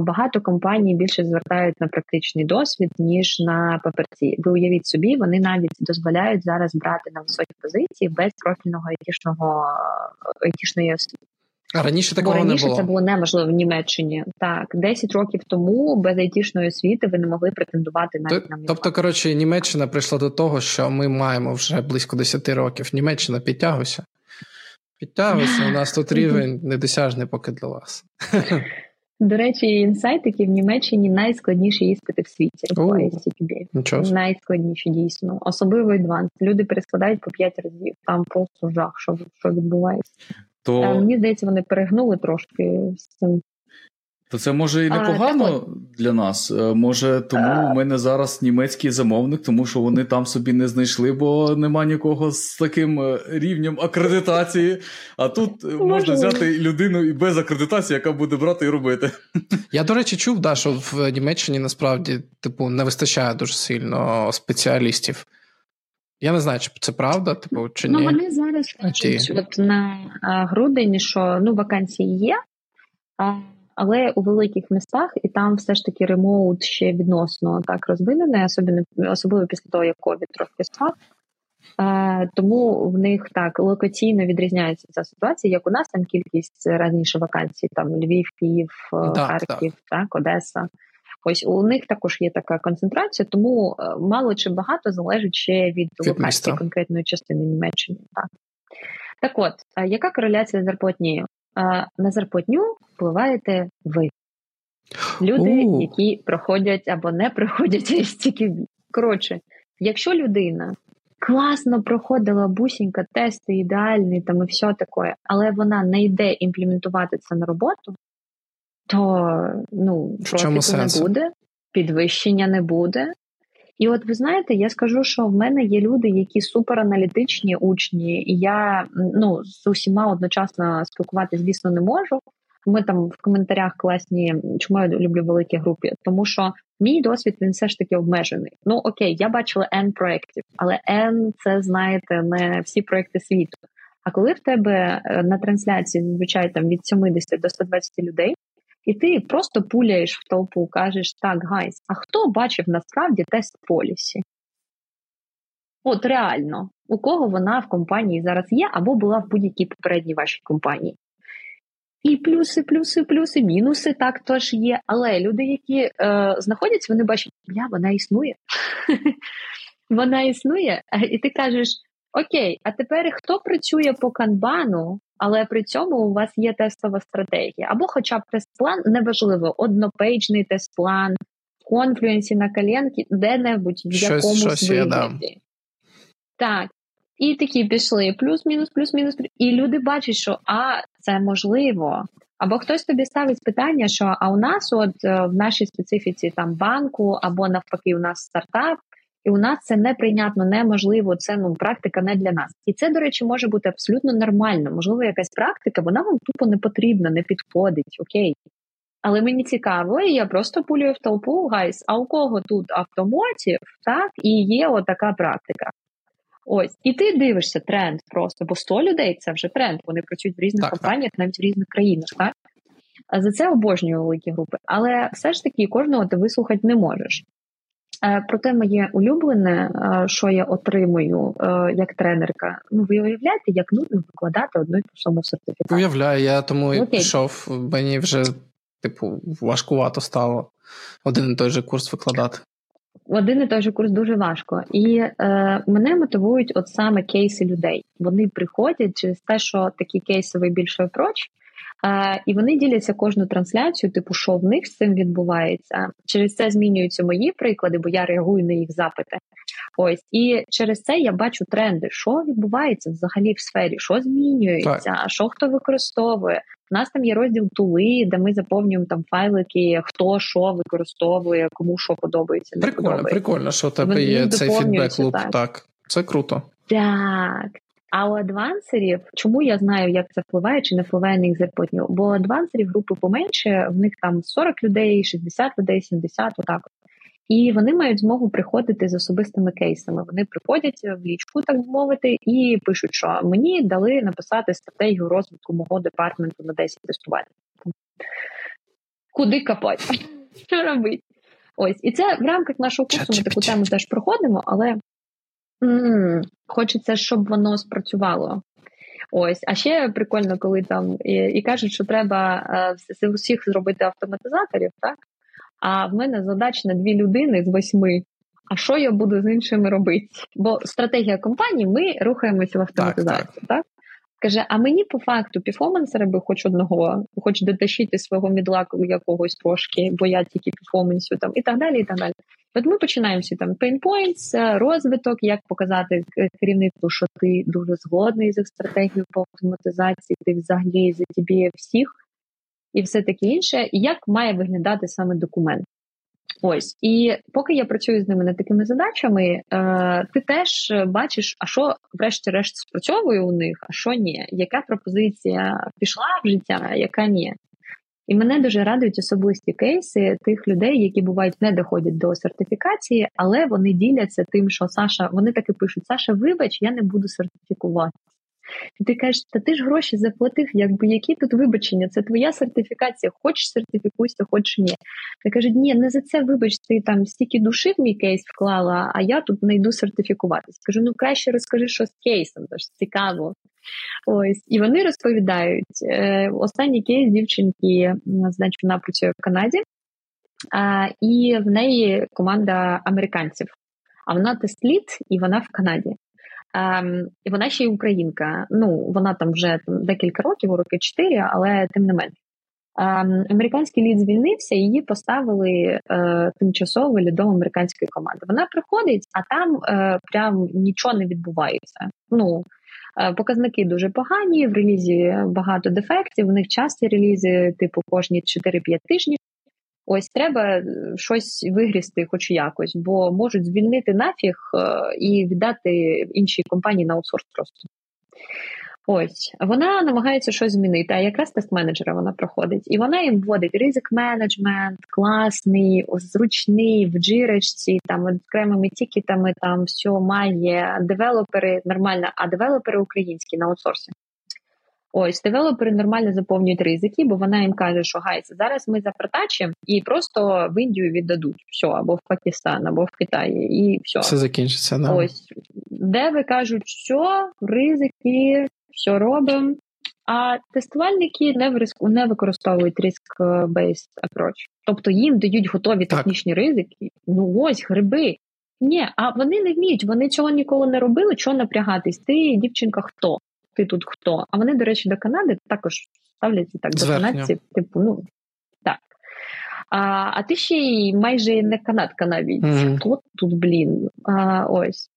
багато компаній більше звертають на практичний досвід ніж на паперці. Ви уявіть собі, вони навіть дозволяють зараз брати на високі позиції без профільного айтішного айтішної освіти. А раніше такого Бо раніше не було. це було неможливо в Німеччині. Так, 10 років тому без айтішної освіти ви не могли претендувати навіть Т- на місце. Тобто, коротше, Німеччина прийшла до того, що ми маємо вже близько 10 років. Німеччина підтягуйся. Підтягуйся, у нас тут рівень недосяжний поки для вас. До речі, інсайтики в Німеччині найскладніші іспити в світі по ICTB. Найскладніші дійсно, особливо адванс. Люди перескладають по 5 разів. Там просто жах, що що відбувається. То... А, мені здається, вони перегнули трошки з цим. То це може і непогано а, для нас. Е, може, тому а... у мене зараз німецький замовник, тому що вони там собі не знайшли, бо нема нікого з таким е, рівнем акредитації. А тут можна взяти людину і без акредитації, яка буде брати і робити. Я, до речі, чув, да, що в Німеччині насправді типу не вистачає дуже сильно спеціалістів. Я не знаю, чи це правда, типу, чи ну, ні. Ну, вони зараз кажуть, от на грудень, що ну вакансії є. Але у великих містах і там все ж таки ремоут ще відносно так розвинений, особливо, особливо після того, як ковід трохи став. Е, тому в них так локаційно відрізняється ця ситуація, як у нас там кількість раніше вакансій, там Львів, Київ, е, так, Харків, так. так, Одеса. Ось у них також є така концентрація, тому е, мало чи багато залежить ще від, від локації міста. конкретної частини Німеччини. Так, так от, яка кореляція з зарплатнею? На зарплатню впливаєте ви. Люди, uh. які проходять або не проходять STQB. Коротше, якщо людина класно проходила бусінька, тести ідеальні там і все таке, але вона не йде імплементувати це на роботу, то ну, профіту не буде, підвищення не буде, і от ви знаєте, я скажу, що в мене є люди, які супераналітичні учні, і я ну з усіма одночасно спілкуватися, звісно, не можу. Ми там в коментарях класні, чому я люблю великі групи, тому що мій досвід він все ж таки обмежений. Ну окей, я бачила N проєктів, але N – це знаєте не всі проекти світу. А коли в тебе е, на трансляції зазвичай там від 70 до 120 людей, і ти просто пуляєш в толпу, кажеш так, guys, а хто бачив насправді test policy? От реально, у кого вона в компанії зараз є, або була в будь-якій попередній вашій компанії. І плюси, плюси, плюси, мінуси так теж є. Але люди, які е, знаходяться, вони бачать, бля, вона існує. Вона існує, і ти кажеш: Окей, а тепер хто працює по канбану, але при цьому у вас є тестова стратегія, або хоча б тест-план, неважливо, однопейджний тест-план, в конфлюенсі на коленки, де-небудь в щось, якомусь щось вигляді. Так. І такі пішли плюс-мінус, плюс-мінус, і люди бачать, що а, це можливо. Або хтось тобі ставить питання, що а у нас, от е, в нашій специфіці там банку, або навпаки, у нас стартап, і у нас це неприйнятно, неможливо. Це ну практика не для нас. І це, до речі, може бути абсолютно нормально. Можливо, якась практика, вона вам тупо не потрібна, не підходить. Окей. Але мені цікаво, і я просто пулюю в толпу guys. А у кого тут автомотів, так, і є отака практика. Ось, і ти дивишся тренд просто, бо 100 людей це вже тренд. Вони працюють в різних так, компаніях, так. навіть в різних країнах. Так? А за це обожнюю великі групи. Але все ж таки кожного ти вислухати не можеш. Е, проте моє улюблене, е, що я отримую е, як тренерка, ну ви уявляєте, як нудно викладати одну і ту саму сертифікат. Уявляю, я тому і пішов, мені вже типу важкувато стало один і той же курс викладати. Один і той же курс дуже важко, і е, мене мотивують от саме кейси людей. Вони приходять через те, що такий кейсовий більше апроч, е, і вони діляться кожну трансляцію, типу, що в них з цим відбувається. Через це змінюються мої приклади, бо я реагую на їх запити. Ось і через це я бачу тренди, що відбувається взагалі в сфері, що змінюється, так. що хто використовує. У нас там є розділ тули, де ми заповнюємо там файлики, хто що використовує, кому що подобається. Не прикольно, подобається. прикольно, що у тебе є цей фідбек-луп. Так. так, це круто. Так. А у адвансерів, чому я знаю, як це впливає чи не впливає на їх зарплатню? Бо адвансерів групи поменше, в них там 40 людей, 60 людей, 70, отак. І вони мають змогу приходити з особистими кейсами. Вони приходять в лічку, так мовити, і пишуть, що мені дали написати стратегію розвитку мого департаменту на 10 тестувань. Куди копати? Що робити? Ось, і це в рамках нашого курсу ми таку тему теж проходимо, але хочеться, щоб воно спрацювало. Ось, а ще прикольно, коли там і, і кажуть, що треба е, усіх зробити автоматизаторів, так? А в мене задач на дві людини з восьми. А що я буду з іншими робити? Бо стратегія компанії ми рухаємося в автоматизацію. Так, так. так? Каже, а мені по факту перформансери би хоч одного, хоч дотащити свого мідла якогось трошки, бо я тільки перформансю там і так далі. і так далі. От ми починаємо всі там points, розвиток, як показати керівництву, що ти дуже згодний з стратегією по автоматизації, ти взагалі за тобі всіх і все таке інше, і як має виглядати саме документ. Ось, і поки я працюю з ними над такими задачами, е, ти теж бачиш, а що, врешті-решт, спрацьовує у них, а що ні, яка пропозиція пішла в життя, яка ні. І мене дуже радують особисті кейси тих людей, які бувають не доходять до сертифікації, але вони діляться тим, що Саша, вони таки пишуть: Саша, вибач, я не буду сертифікувати. І ти кажеш, та ти ж гроші заплатив, якби які тут вибачення, це твоя сертифікація, хочеш сертифікуйся, хочеш ні. Ти кажуть, ні, не за це вибач, ти там стільки душі в мій кейс вклала, а я тут не йду сертифікуватись. Кажу, ну краще розкажи, що з кейсом, тож цікаво. Ось, і вони розповідають. Е, Останній кейс дівчинки, значить, вона працює в Канаді, а, і в неї команда американців. А вона тест-лід, і вона в Канаді. Ем, І вона ще й українка. Ну, вона там вже декілька років, роки чотири, але тим не менше. Ем, Американський лід звільнився, її поставили е, тимчасово лідом американської команди. Вона приходить, а там е, прям нічого не відбувається. Ну, е, Показники дуже погані, в релізі багато дефектів. В них часті релізи, типу, кожні 4-5 тижнів. Ось треба е, щось вигрісти, хоч якось, бо можуть звільнити нафіг е, і віддати іншій компанії на аутсорс просто. Ось вона намагається щось змінити. А якраз тест менеджера вона проходить, і вона їм вводить ризик менеджмент, класний, зручний в Jira -очці, там окремими тікетами, там все має девелопери нормально, а девелопери українські на аутсорсі. Ось девелопери нормально заповнюють ризики, бо вона їм каже, що guys, зараз ми запричитаємо і просто в Індію віддадуть все, або в Пакистан, або в Китаї, і все. Все закінчиться. Да. Ось де ви кажуть, що ризики, все робимо. А тестувальники не в не використовують risk-based approach. Тобто їм дають готові так. технічні ризики. Ну ось гриби. Ні, а вони не вміють, вони цього ніколи не робили. Чого напрягатись? Ти, дівчинка, хто? Ти тут хто? А вони, до речі, до Канади також ставляться так до канадців, типу, ну так. А а ти ще й майже не канадка навіть. Mm-hmm. Хто тут, блін? А, Ось.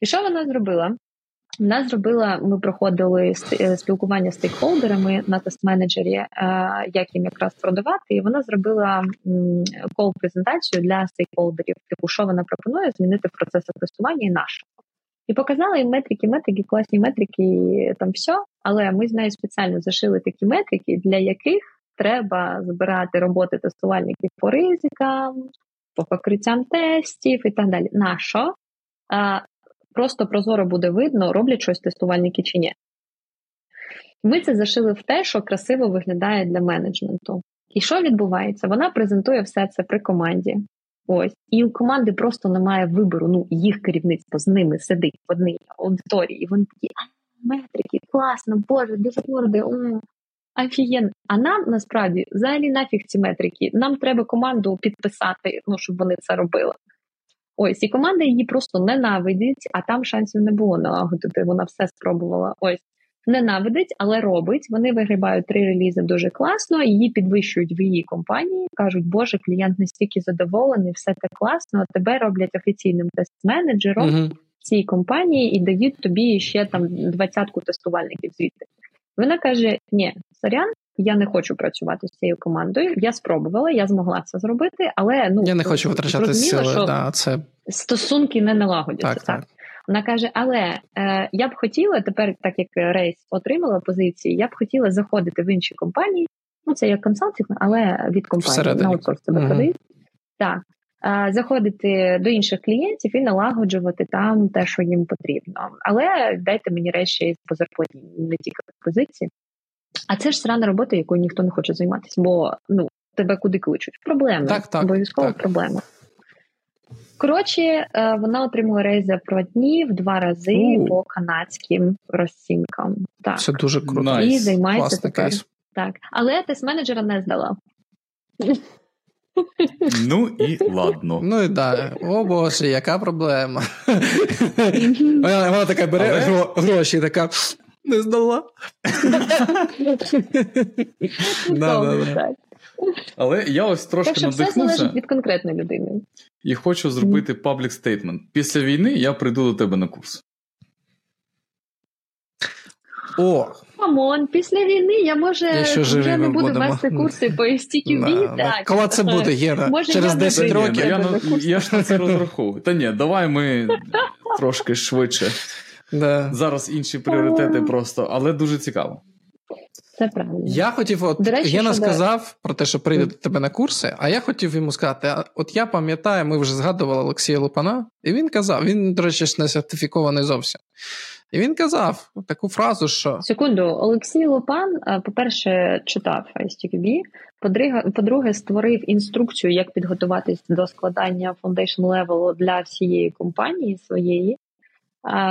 І що вона зробила? Вона зробила, ми проходили е, спілкування з стейкхолдерами на тест-менеджері, е, як їм якраз продавати, і вона зробила кол-презентацію для стейкхолдерів, типу, що вона пропонує змінити в процесах тестування і наше. І показала їм метрики, метрики, класні метрики, і там все. Але ми з нею спеціально зашили такі метрики, для яких треба збирати роботи тестувальників по ризикам, по покриттям тестів і так далі. На що? А, Просто прозоро буде видно, роблять щось тестувальники чи ні. Ми це зашили в те, що красиво виглядає для менеджменту. І що відбувається? Вона презентує все це при команді. Ось, і у команди просто немає вибору. Ну, їх керівництво з ними сидить в одній аудиторії, і вони такі метрики, класно, боже, гордий, офігенно. А нам насправді взагалі нафіг ці метрики. Нам треба команду підписати, ну щоб вони це робили. Ось і команда її просто ненавидить, а там шансів не було налагодити. Вона все спробувала. Ось ненавидить, але робить. Вони вигрібають три релізи дуже класно. Її підвищують в її компанії. кажуть, Боже, клієнт настільки задоволений, все так класно. Тебе роблять офіційним тест-менеджером uh-huh. цій компанії і дають тобі ще там двадцятку тестувальників звідти. Вона каже: Ні, сорян, я не хочу працювати з цією командою. Я спробувала, я змогла це зробити, але ну я не хочу витрачати сили. Що да, це стосунки не налагодяться. Так, так. Вона каже: Але е, я б хотіла тепер, так як Рейс отримала позиції, я б хотіла заходити в інші компанії. Ну це як консалтинг, але від компанії на аутсорс тебе продають. Так. Е, заходити до інших клієнтів і налагоджувати там те, що їм потрібно. Але дайте мені речі по зарплаті, не тільки позиції. А це ж срана робота, якою ніхто не хоче займатися, бо ну тебе куди кличуть. Проблеми. Так, так, Обов'язково так. проблема. Коротше, е, вона отримала рейс за продні в два рази У. по канадським розцінкам. Так. Це дуже круто. Nice. І займається тепер. Так. Але тест менеджера не здала. Ну і ладно. Ну і да. О Боже, яка проблема? Вона, вона така бере Але... гроші, така не здала. Але я ось трошки так, надихнувся. Все залежить від конкретної людини. І хочу зробити public statement. Після війни я прийду до тебе на курс. О! Come on, після війни я може вже не буду будемо. вести курси по ISTQB. так. Коли це буде, Єра? Може, Через 10 років. Я, я, я ж на це розраховую. Та ні, давай ми трошки швидше. Да. Зараз інші пріоритети просто, але дуже цікаво. Це правильно. Я хотів, от До речі, Гена сказав про те, що прийде до тебе на курси, а я хотів йому сказати: от я пам'ятаю, ми вже згадували Олексія Лупана, і він казав: він, до речі, не сертифікований зовсім. І він казав таку фразу, що секунду, Олексій Лупан, е, по-перше, читав ISTQB, по-друге, створив інструкцію, як підготуватись до складання foundation level для всієї компанії своєї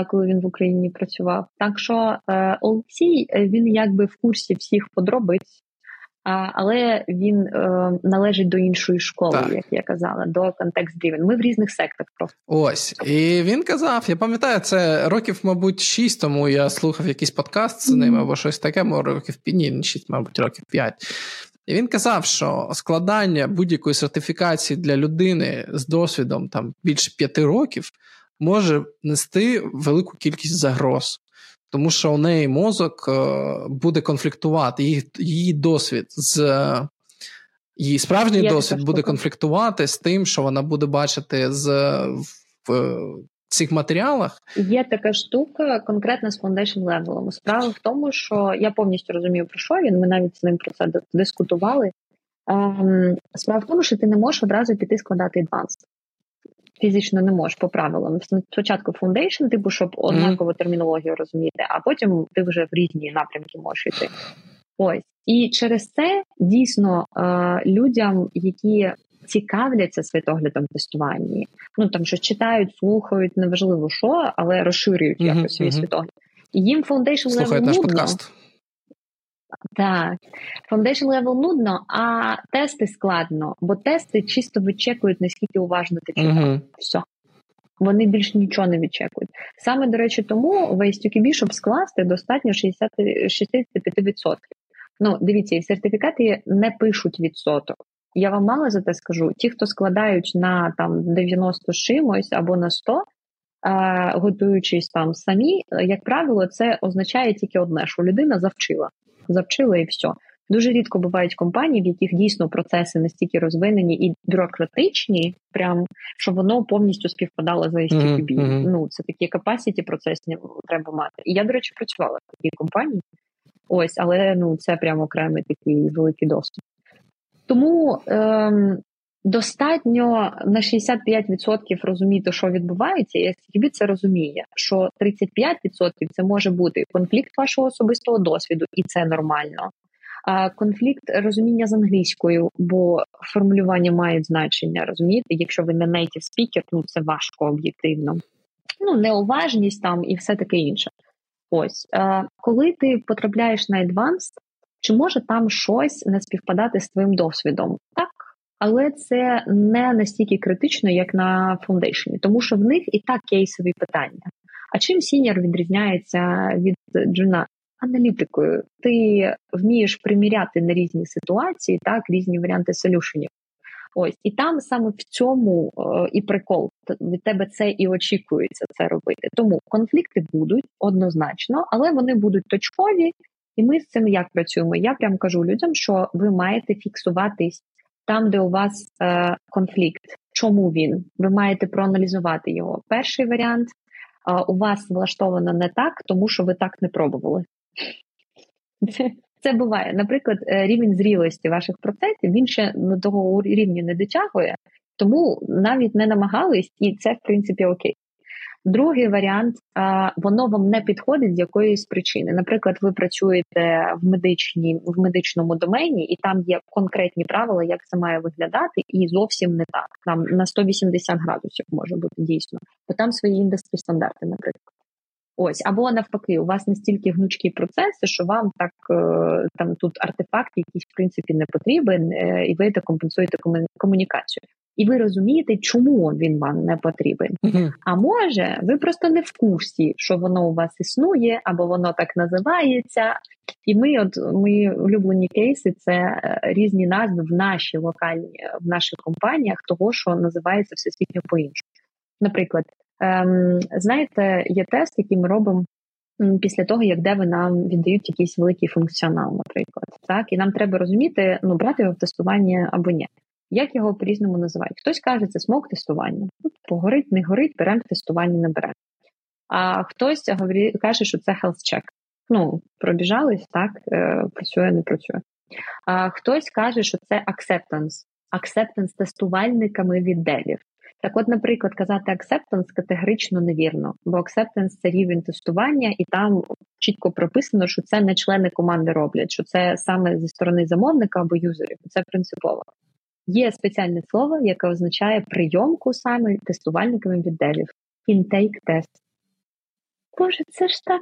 коли він в Україні працював. Так що е, Олексій е, він якби в курсі всіх подробиць. Але він е, належить до іншої школи, так. як я казала, до контекст driven Ми в різних сектах просто. Ось. І він казав: я пам'ятаю, це років, мабуть, шість тому я слухав якийсь подкаст з ним або щось таке, років ні, шість, мабуть, років п'ять. І він казав, що складання будь-якої сертифікації для людини з досвідом там більше п'яти років може нести велику кількість загроз, тому що у неї мозок е, буде конфліктувати, її, її досвід з. Її справжній Є досвід буде конфліктувати з тим, що вона буде бачити з в цих матеріалах. Є така штука конкретно з foundation level. Справа в тому, що я повністю розумію, про що він. Ми навіть з ним про це дискутували. Ем, справа в тому, що ти не можеш одразу піти складати advanced фізично не можеш по правилам. Спочатку foundation, типу, щоб однакову термінологію розуміти, а потім ти вже в різні напрямки можеш йти. Ось і через це дійсно е, людям, які цікавляться світоглядом тестування, ну там щось читають, слухають, неважливо що, але розширюють якось свій світогляд. Їм Foundation Level нудно. подкаст. Так, Foundation level нудно, а тести складно, бо тести чисто вичекують, наскільки уважно ти читав. Uh-huh. Все. Вони більш нічого не відчекують. Саме, до речі, тому в ISTQB, щоб скласти, достатньо 60, 65%. Ну, дивіться, і в не пишуть відсоток. Я вам мало за те скажу. Ті, хто складають на там 90 чимось або на 100, а, готуючись там самі, як правило, це означає тільки одне, що людина завчила завчили і все. Дуже рідко бувають компанії, в яких дійсно процеси настільки розвинені і бюрократичні, прям що воно повністю співпадало за STQB. Mm-hmm. Ну це такі capacity процесні треба мати. І я, до речі, працювала в такій компанії. Ось, але ну це прям окремий такий великий доступ. Тому ем, достатньо на 65% розуміти, що відбувається, і SQB це розуміє, що 35% це може бути конфлікт вашого особистого досвіду, і це нормально. А конфлікт розуміння з англійською, бо формулювання мають значення, розумієте? Якщо ви не native speaker, ну це важко об'єктивно. Ну, неуважність там і все таке інше. Ось, а, коли ти потрапляєш на advanced, чи може там щось не співпадати з твоїм досвідом? Так, але це не настільки критично, як на foundation -і, тому що в них і так кейсові питання. А чим сіньор відрізняється від джуна? Аналітикою ти вмієш приміряти на різні ситуації, так різні варіанти solution -ів. Ось і там саме в цьому е, і прикол від тебе це і очікується це робити. Тому конфлікти будуть однозначно, але вони будуть точкові, і ми з цим як працюємо. Я прям кажу людям, що ви маєте фіксуватись там, де у вас е, конфлікт. Чому він? Ви маєте проаналізувати його. Перший варіант е, у вас влаштовано не так, тому що ви так не пробували. Це, буває. Наприклад, е, рівень зрілості ваших процесів він ще до того рівня не дотягує, тому навіть не намагались, і це в принципі окей. Другий варіант воно вам не підходить з якоїсь причини. Наприклад, ви працюєте в медичній в медичному домені, і там є конкретні правила, як це має виглядати, і зовсім не так. Там на 180 градусів може бути дійсно, бо там свої індустрі стандарти, наприклад. Ось, або навпаки, у вас настільки гнучкі процеси, що вам так е, там тут артефакт, який в принципі не потрібен, е, і ви компенсуєте комунікацію і ви розумієте, чому він вам не потрібен. Mm-hmm. А може, ви просто не в курсі, що воно у вас існує, або воно так називається. І ми, от мої улюблені кейси, це е, різні назви в нашій локальні в наших компаніях, того, що називається всесвітньо по-іншому. Наприклад, ем, знаєте, є тест, який ми робимо. Після того, як деви нам віддають якийсь великий функціонал, наприклад, так і нам треба розуміти, ну брати його в тестування або ні. Як його по-різному називають? Хтось каже, це смок тестування. Погорить, не горить, беремо тестування, не беремо. А хтось каже, що це health check. Ну, пробіжались, так, е, працює, не працює. А хтось каже, що це acceptance. Acceptance тестувальниками від dev -ів. Так, от, наприклад, казати acceptance категорично невірно, бо acceptance – це рівень тестування, і там чітко прописано, що це не члени команди роблять, що це саме зі сторони замовника або юзерів. Це принципово. Є спеціальне слово, яке означає прийомку саме тестувальниками від dev -ів. Intake test. Боже, це ж так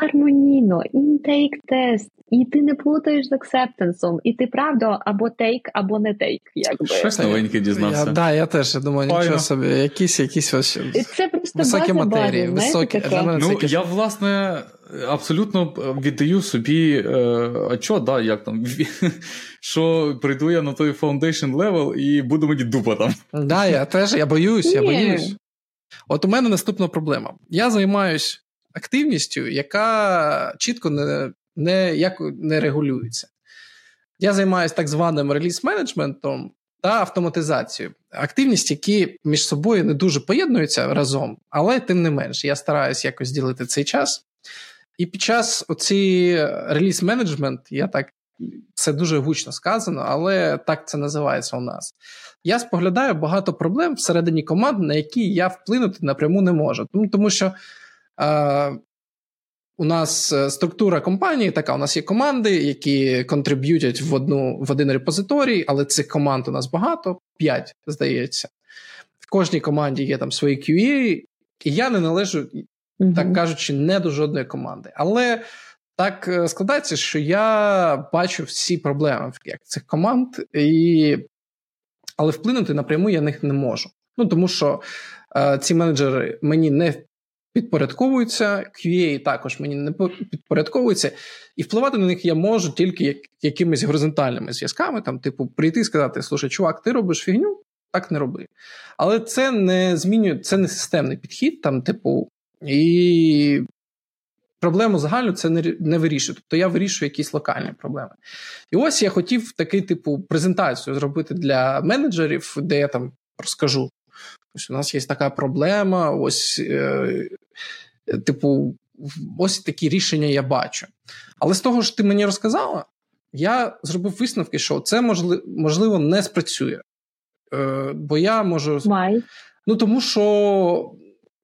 гармонійно. Intake test. І ти не плутаєш з acceptance -ом. І ти правда або take, або не take. Якби. Щось новеньке дізнався. Я, да, я теж я думаю, Файно. нічого собі, якісь якісь ось це просто високі база, матерії. База, високі. Знаєте, ну, я, власне, абсолютно віддаю собі е, що, да, як там, що прийду я на той foundation level і буду мені дупа там. Да, я теж я боюсь, я боюсь. От у мене наступна проблема. Я займаюсь активністю, яка чітко не не, як не регулюється. Я займаюся так званим реліз-менеджментом та автоматизацією. Активність, які між собою не дуже поєднуються разом, але тим не менш, я стараюся якось ділити цей час. І під час оці реліз-менеджмент, я так це дуже гучно сказано, але так це називається у нас. Я споглядаю багато проблем всередині команд, на які я вплинути напряму не можу. Тому, тому що е, у нас е, структура компанії така: у нас є команди, які контриб'ютять в одну в один репозиторій, але цих команд у нас багато, п'ять, здається. В кожній команді є там свої QA, і я не належу, mm так кажучи, не до жодної команди. Але так е, складається, що я бачу всі проблеми як цих команд, і... але вплинути напряму я них не можу. Ну тому що е, ці менеджери мені не підпорядковуються, QA також мені не підпорядковуються, і впливати на них я можу тільки якимись горизонтальними зв'язками, там, типу, прийти і сказати: слушай, чувак, ти робиш фігню, так не роби. Але це не змінює, це не системний підхід, там, типу, і проблему загальну це не не вирішує. Тобто я вирішую якісь локальні проблеми. І ось я хотів такий, типу, презентацію зробити для менеджерів, де я там розкажу. Ось у нас є така проблема, ось, е, типу, ось такі рішення я бачу. Але з того, що ти мені розказала, я зробив висновки, що це можливо не спрацює. Е, Бо я можу. Why? Ну тому що.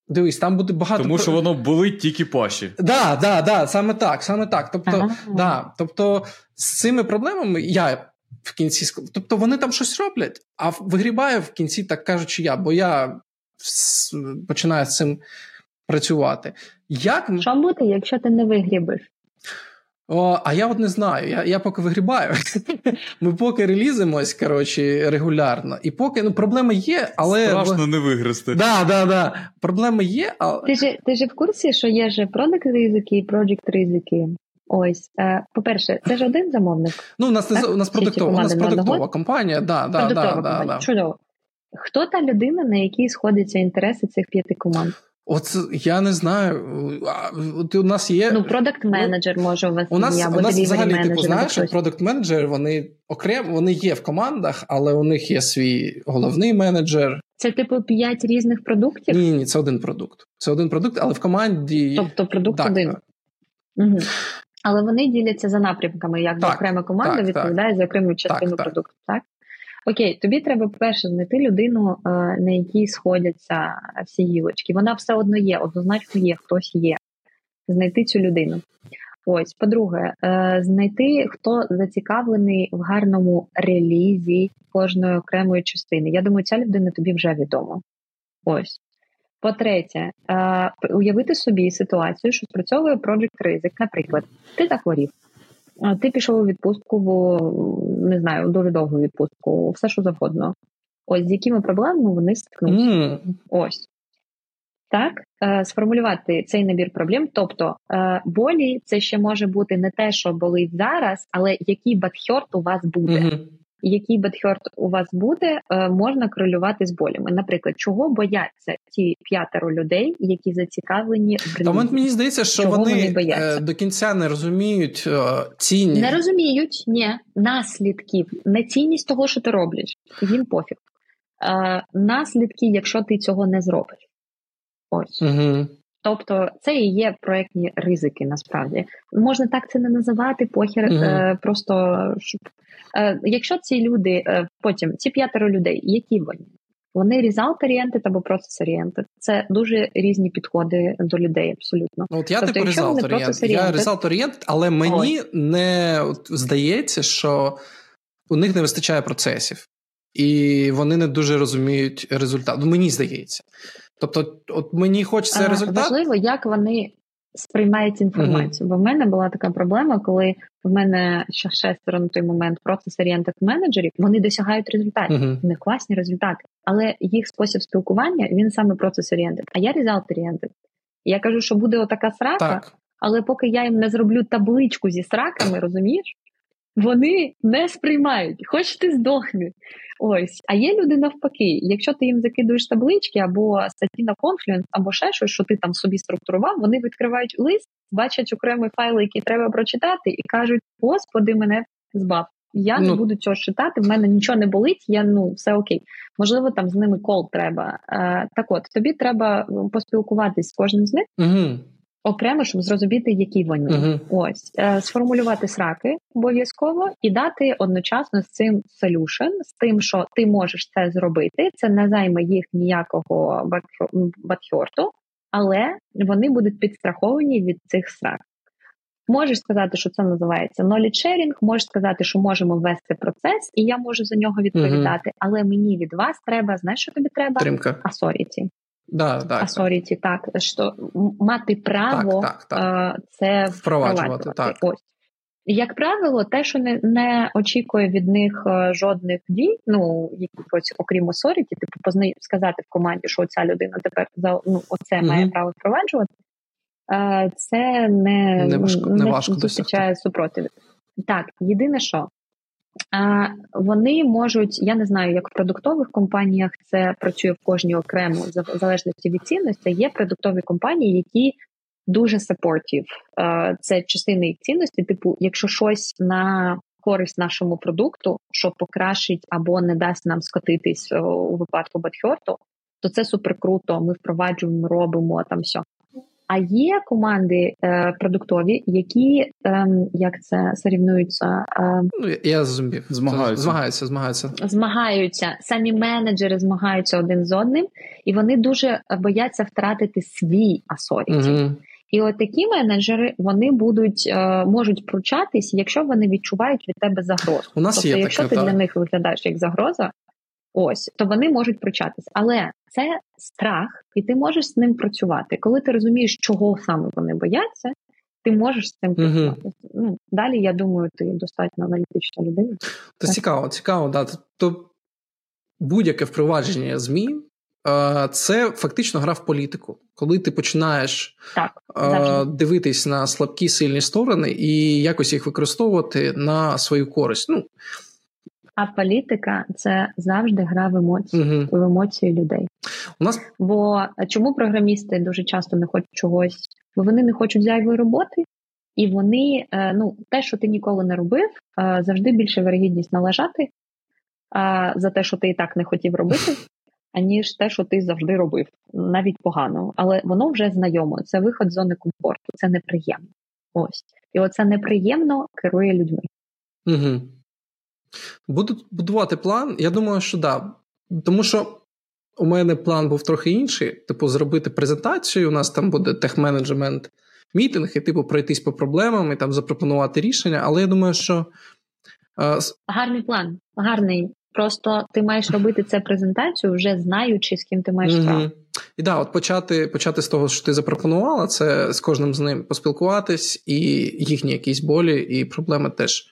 Дивись, там буде багато. Тому що воно болить тільки паші. Так, да, да, да, саме так. саме так. Тобто, ага. да, тобто, з цими проблемами я в кінці Тобто вони там щось роблять, а вигрібає в кінці, так кажучи, я, бо я починаю з цим працювати. Як... Що буде, якщо ти не вигрібиш? О, А я от не знаю. Я я поки вигрібаю. Ми поки релізимось коротше, регулярно. І поки ну, проблеми є, але. Страшно не вигрести. Да, да, да. Проблеми є, але. Ти ж ти ж в курсі, що є же продакт ризики і проджект ризики. Ось, е, по-перше, це ж один замовник. Ну, у нас не у нас продуктова, у нас продуктова компанія. Да, да, продуктова да, компанія. Да, Чудово. Хто та людина, на якій сходяться інтереси цих п'яти команд? От я не знаю. От у нас є ну продакт менеджер може у вас у нас, є, у нас взагалі типу знаєш, продакт менеджер вони окремо вони є в командах, але у них є свій головний менеджер. Це типу п'ять різних продуктів? Ні, ні, це один продукт. Це один продукт, але в команді тобто продукт так, один. Угу. Але вони діляться за напрямками, як так, окрема команда так, відповідає за окрему частину продукту. Так окей, тобі треба перше знайти людину, е, на якій сходяться всі гілочки. Вона все одно є, однозначно є, хтось є. Знайти цю людину. Ось, по-друге, е, знайти, хто зацікавлений в гарному релізі кожної окремої частини. Я думаю, ця людина тобі вже відома. Ось. По-третє, е, уявити собі ситуацію, що спрацьовує Project ризик. Наприклад, ти захворів, ти пішов у відпустку, в не знаю, дуже довгу відпустку, все що завгодно. Ось з якими проблемами вони стикнуться. Mm. Ось. Так, е, сформулювати цей набір проблем. Тобто е, болі це ще може бути не те, що болить зараз, але який бадхьорт у вас буде. Mm-hmm який бетхьорт у вас буде, е, можна корелювати з болями. Наприклад, чого бояться ті п'ятеро людей, які зацікавлені в? Та мені здається, що чого вони, вони е, до кінця не розуміють е, цінність. Не розуміють ні наслідків, не цінність того, що ти робиш. Їм пофіг. Наслідки, якщо ти цього не зробиш. Ось. Угу. Тобто це і є проектні ризики. Насправді можна так це не називати, похер mm-hmm. е, просто щоб е, якщо ці люди е, потім ці п'ятеро людей, які вони? Вони result-oriented або process-oriented. Це дуже різні підходи до людей, абсолютно. Ну, От я тобто, типу result-oriented. Я result-oriented, але мені Ой. не от, здається, що у них не вистачає процесів, і вони не дуже розуміють результат. Ну, Мені здається. Тобто, от мені хочеться результат. Важливо, як вони сприймають інформацію. Uh-huh. Бо в мене була така проблема, коли в мене ще шестеро на той момент процес орієнтах менеджерів, вони досягають результатів. Uh-huh. У них класні результати, але їх спосіб спілкування він саме процес орієнтед, а я результат орієнтед. Я кажу, що буде отака срака, так. але поки я їм не зроблю табличку зі сраками, розумієш? Вони не сприймають, хоч ти здохни. Ось, а є люди навпаки. Якщо ти їм закидуєш таблички або статті на Confluence, або ще щось, що ти там собі структурував, вони відкривають лист, бачать окремі файли, які треба прочитати, і кажуть: Господи, мене збав. Я ну, не буду цього читати, в мене нічого не болить, я ну все окей. Можливо, там з ними кол треба. Е, так от тобі треба поспілкуватись з кожним з них. Угу окремо, щоб зрозуміти, які вони uh-huh. ось е, сформулювати сраки обов'язково і дати одночасно з цим solution, з тим, що ти можеш це зробити. Це не займе їх ніякого батхьорту, але вони будуть підстраховані від цих срак. Можеш сказати, що це називається knowledge sharing, можеш сказати, що можемо ввести процес, і я можу за нього відповідати. Uh-huh. Але мені від вас треба, знаєш, що тобі треба? Тримка. Authority. Да, да, Authority, так, що мати право так, так, так. це впроваджувати. Так. Ось. Як правило, те, що не не очікує від них жодних дій, ну якихось окрім authority, типу позна... сказати в команді, що ця людина тепер за ну оце mm має право впроваджувати, це не не важко, не, не важко зустрічає супротив. Так, єдине, що вони можуть, я не знаю, як в продуктових компаніях це працює в кожній окремо в залежності від цінності. Є продуктові компанії, які дуже supportive. Це частина їх цінності. Типу, якщо щось на користь нашому продукту, що покращить або не дасть нам скотитись у випадку Бадхьорту, то це супер круто. Ми впроваджуємо, робимо там все. А є команди е, продуктові, які е, як це сорівнуються, е, ну я зумів. Змагаються. змагаються, змагаються. Змагаються самі менеджери, змагаються один з одним, і вони дуже бояться втратити свій асоріті. Угу. І от такі менеджери вони будуть е, можуть пручатись, якщо вони відчувають від тебе загрозу. У нас тобто, є якщо таке, ти так. для них виглядаєш як загроза, ось то вони можуть пручатись. Але це страх, і ти можеш з ним працювати. Коли ти розумієш, чого саме вони бояться, ти можеш з цим працювати. Ну далі я думаю, ти достатньо аналітична людина. Це Так. цікаво, цікаво, да. То будь-яке впровадження ЗМІ е, це фактично гра в політику. Коли ти починаєш Так, е, завжди. дивитись на слабкі сильні сторони і якось їх використовувати на свою користь. Ну, А політика це завжди гра в емоції, угу. в емоції людей. У нас Бо чому програмісти дуже часто не хочуть чогось? Бо вони не хочуть зайвої роботи, і вони, е, ну, те, що ти ніколи не робив, е, завжди більше вирогідність налажати е, за те, що ти і так не хотів робити, аніж те, що ти завжди робив, навіть погано. Але воно вже знайомо. Це виход з зони комфорту, це неприємно. Ось. І оце неприємно керує людьми. Угу. Буду будувати план. Я думаю, що да. Тому що у мене план був трохи інший. Типу, зробити презентацію. У нас там буде тех-менеджмент мітинг, і типу пройтись по проблемам і там запропонувати рішення. Але я думаю, що е, Гарний план, гарний. Просто ти маєш робити це презентацію, вже знаючи, з ким ти маєш справу. І да, от почати, почати з того, що ти запропонувала, це з кожним з ним поспілкуватись, і їхні якісь болі і проблеми теж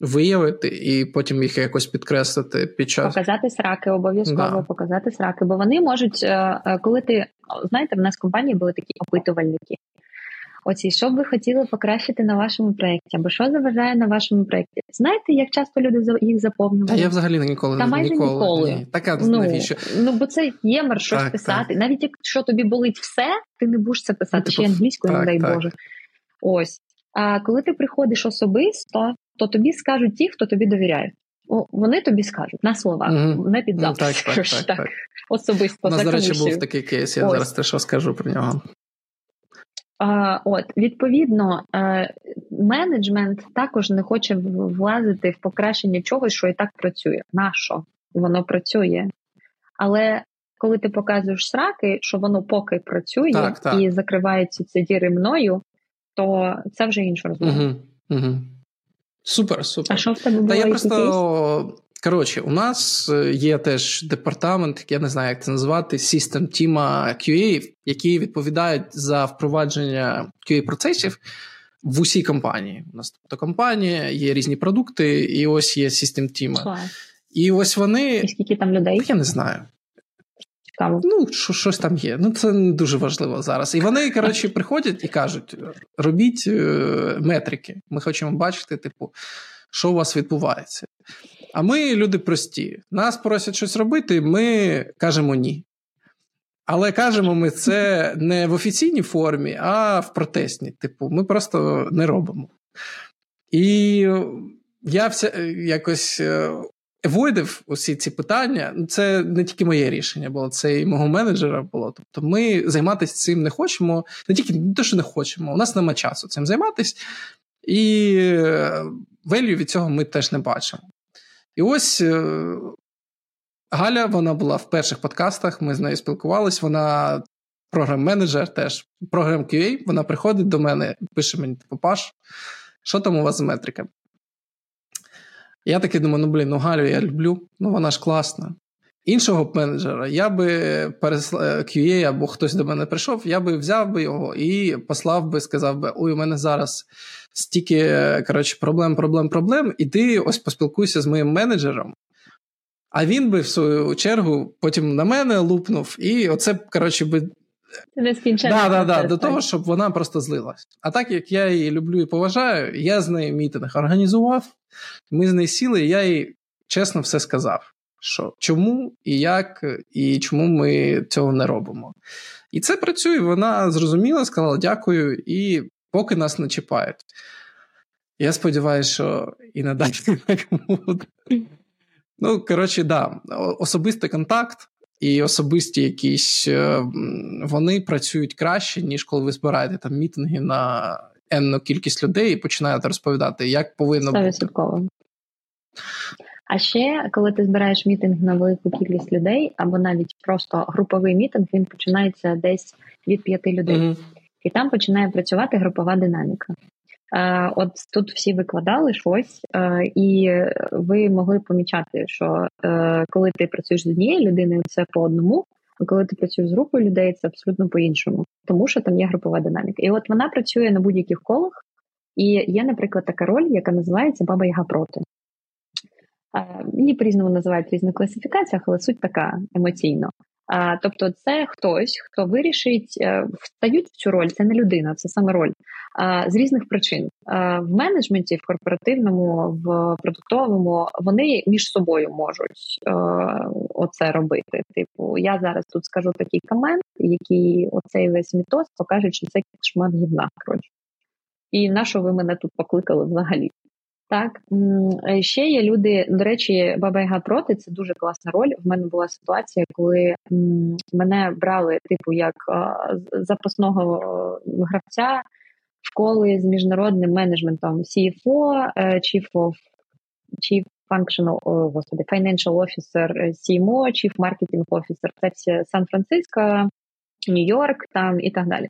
виявити, і потім їх якось підкреслити під час. Показати сраки, обов'язково Да. показати сраки, бо вони можуть, е, е, коли ти знаєте, в нас в компанії були такі опитувальники. Оці, що б ви хотіли покращити на вашому проєкті, або що заважає на вашому проєкті? Знаєте, як часто люди їх Та заповнювали? я взагалі ніколи Та не майже ніколи. ніколи. Ні. Така Ну, навіщо? ну бо це ємер щось Так, писати. Навіть якщо тобі болить все, ти не будеш це писати Ну, ще типу, англійською, не дай так. Боже. Ось. А коли ти приходиш особисто, то тобі скажуть ті, хто тобі довіряє. О, вони тобі скажуть на словах, Мгм. не під Ну, запис. так, так, скажеш, так, так. Особисто У нас, за до речі, був такий кейс, я Ось. зараз теж розкажу про нього. А, от відповідно, е, менеджмент також не хоче влазити в покращення чогось, що і так працює. Нащо воно працює? Але коли ти показуєш сраки, що воно поки працює Так, так. і закриваються ці діри мною, то це вже інша розмова. Угу, угу. Супер, супер. А що в тебе було? Та я просто. Коротше, у нас е, є теж департамент, я не знаю, як це назвати, систем тіма QA, які відповідають за впровадження QA-процесів в усій компанії. У нас тобто компанія, є різні продукти, і ось є тіма. Клас. І ось вони. І скільки там людей? Я не знаю. Цікаво. Ну, що, щось там є. Ну, це не дуже важливо зараз. І вони, коротше, приходять і кажуть: робіть е, метрики. Ми хочемо бачити, типу, що у вас відбувається. А ми люди прості. Нас просять щось робити, ми кажемо ні. Але кажемо ми це не в офіційній формі, а в протестній. Типу, ми просто не робимо. І я вся, е, якось е, евойдив усі ці питання. Ну, Це не тільки моє рішення було, це і мого менеджера було. Тобто, ми займатися цим не хочемо, не тільки не те, що не хочемо, у нас нема часу цим займатися, і велю від цього ми теж не бачимо. І ось е, Галя, вона була в перших подкастах, ми з нею спілкувалися. Вона програм-менеджер теж, програм QA, вона приходить до мене, пише мені, типу, Паш, що там у вас з метриками? Я такий думаю, ну блін, ну Галю я люблю, ну вона ж класна. Іншого менеджера я би пересла QA або хтось до мене прийшов, я би взяв би його і послав би, сказав би: ой, у мене зараз стільки коротше, проблем, проблем, проблем. Іди ось поспілкуйся з моїм менеджером. А він би, в свою чергу, потім на мене лупнув, і оце, коротше, би. Да, да, да, до того, щоб вона просто злилась. А так як я її люблю і поважаю, я з нею мітинг організував. Ми з нею сіли, і я їй чесно все сказав, що чому і як, і чому ми цього не робимо. І це працює. Вона зрозуміла, сказала дякую, і поки нас не чіпають. Я сподіваюся, що і надалі так буде. Ну, коротше, да, особистий контакт і особисті якісь е, вони працюють краще, ніж коли ви збираєте там мітинги на енну кількість людей і починаєте розповідати, як повинно 100%. бути. А ще, коли ти збираєш мітинг на велику кількість людей, або навіть просто груповий мітинг, він починається десь від п'яти людей, mm-hmm. і там починає працювати групова динаміка. Е, От тут всі викладали щось, е, і ви могли помічати, що е, коли ти працюєш з однією людиною, це по одному. А коли ти працюєш з групою людей, це абсолютно по-іншому, тому що там є групова динаміка. І от вона працює на будь-яких колах, і є, наприклад, така роль, яка називається Баба Яга проти. Її по-різному називають в різних класифікаціях, але суть така емоційно. Тобто, це хтось, хто вирішить, е, встають в цю роль, це не людина, це саме роль з різних причин. В менеджменті, в корпоративному, в продуктовому вони між собою можуть е, оце робити. Типу, я зараз тут скажу такий комент, який оцей весь мітоз покаже, що це шмат гівна. коротше. І на що ви мене тут покликали взагалі? Так, е, ще є люди. До речі, Баба Яга проти це дуже класна роль. В мене була ситуація, коли мене брали, типу, як запасного гравця школи з міжнародним менеджментом CFO, е, Chief of Chief Functional, о, господи, Financial Officer, е, CMO, Chief Marketing Officer. Це Сан-Франциско, Нью-Йорк там і так далі.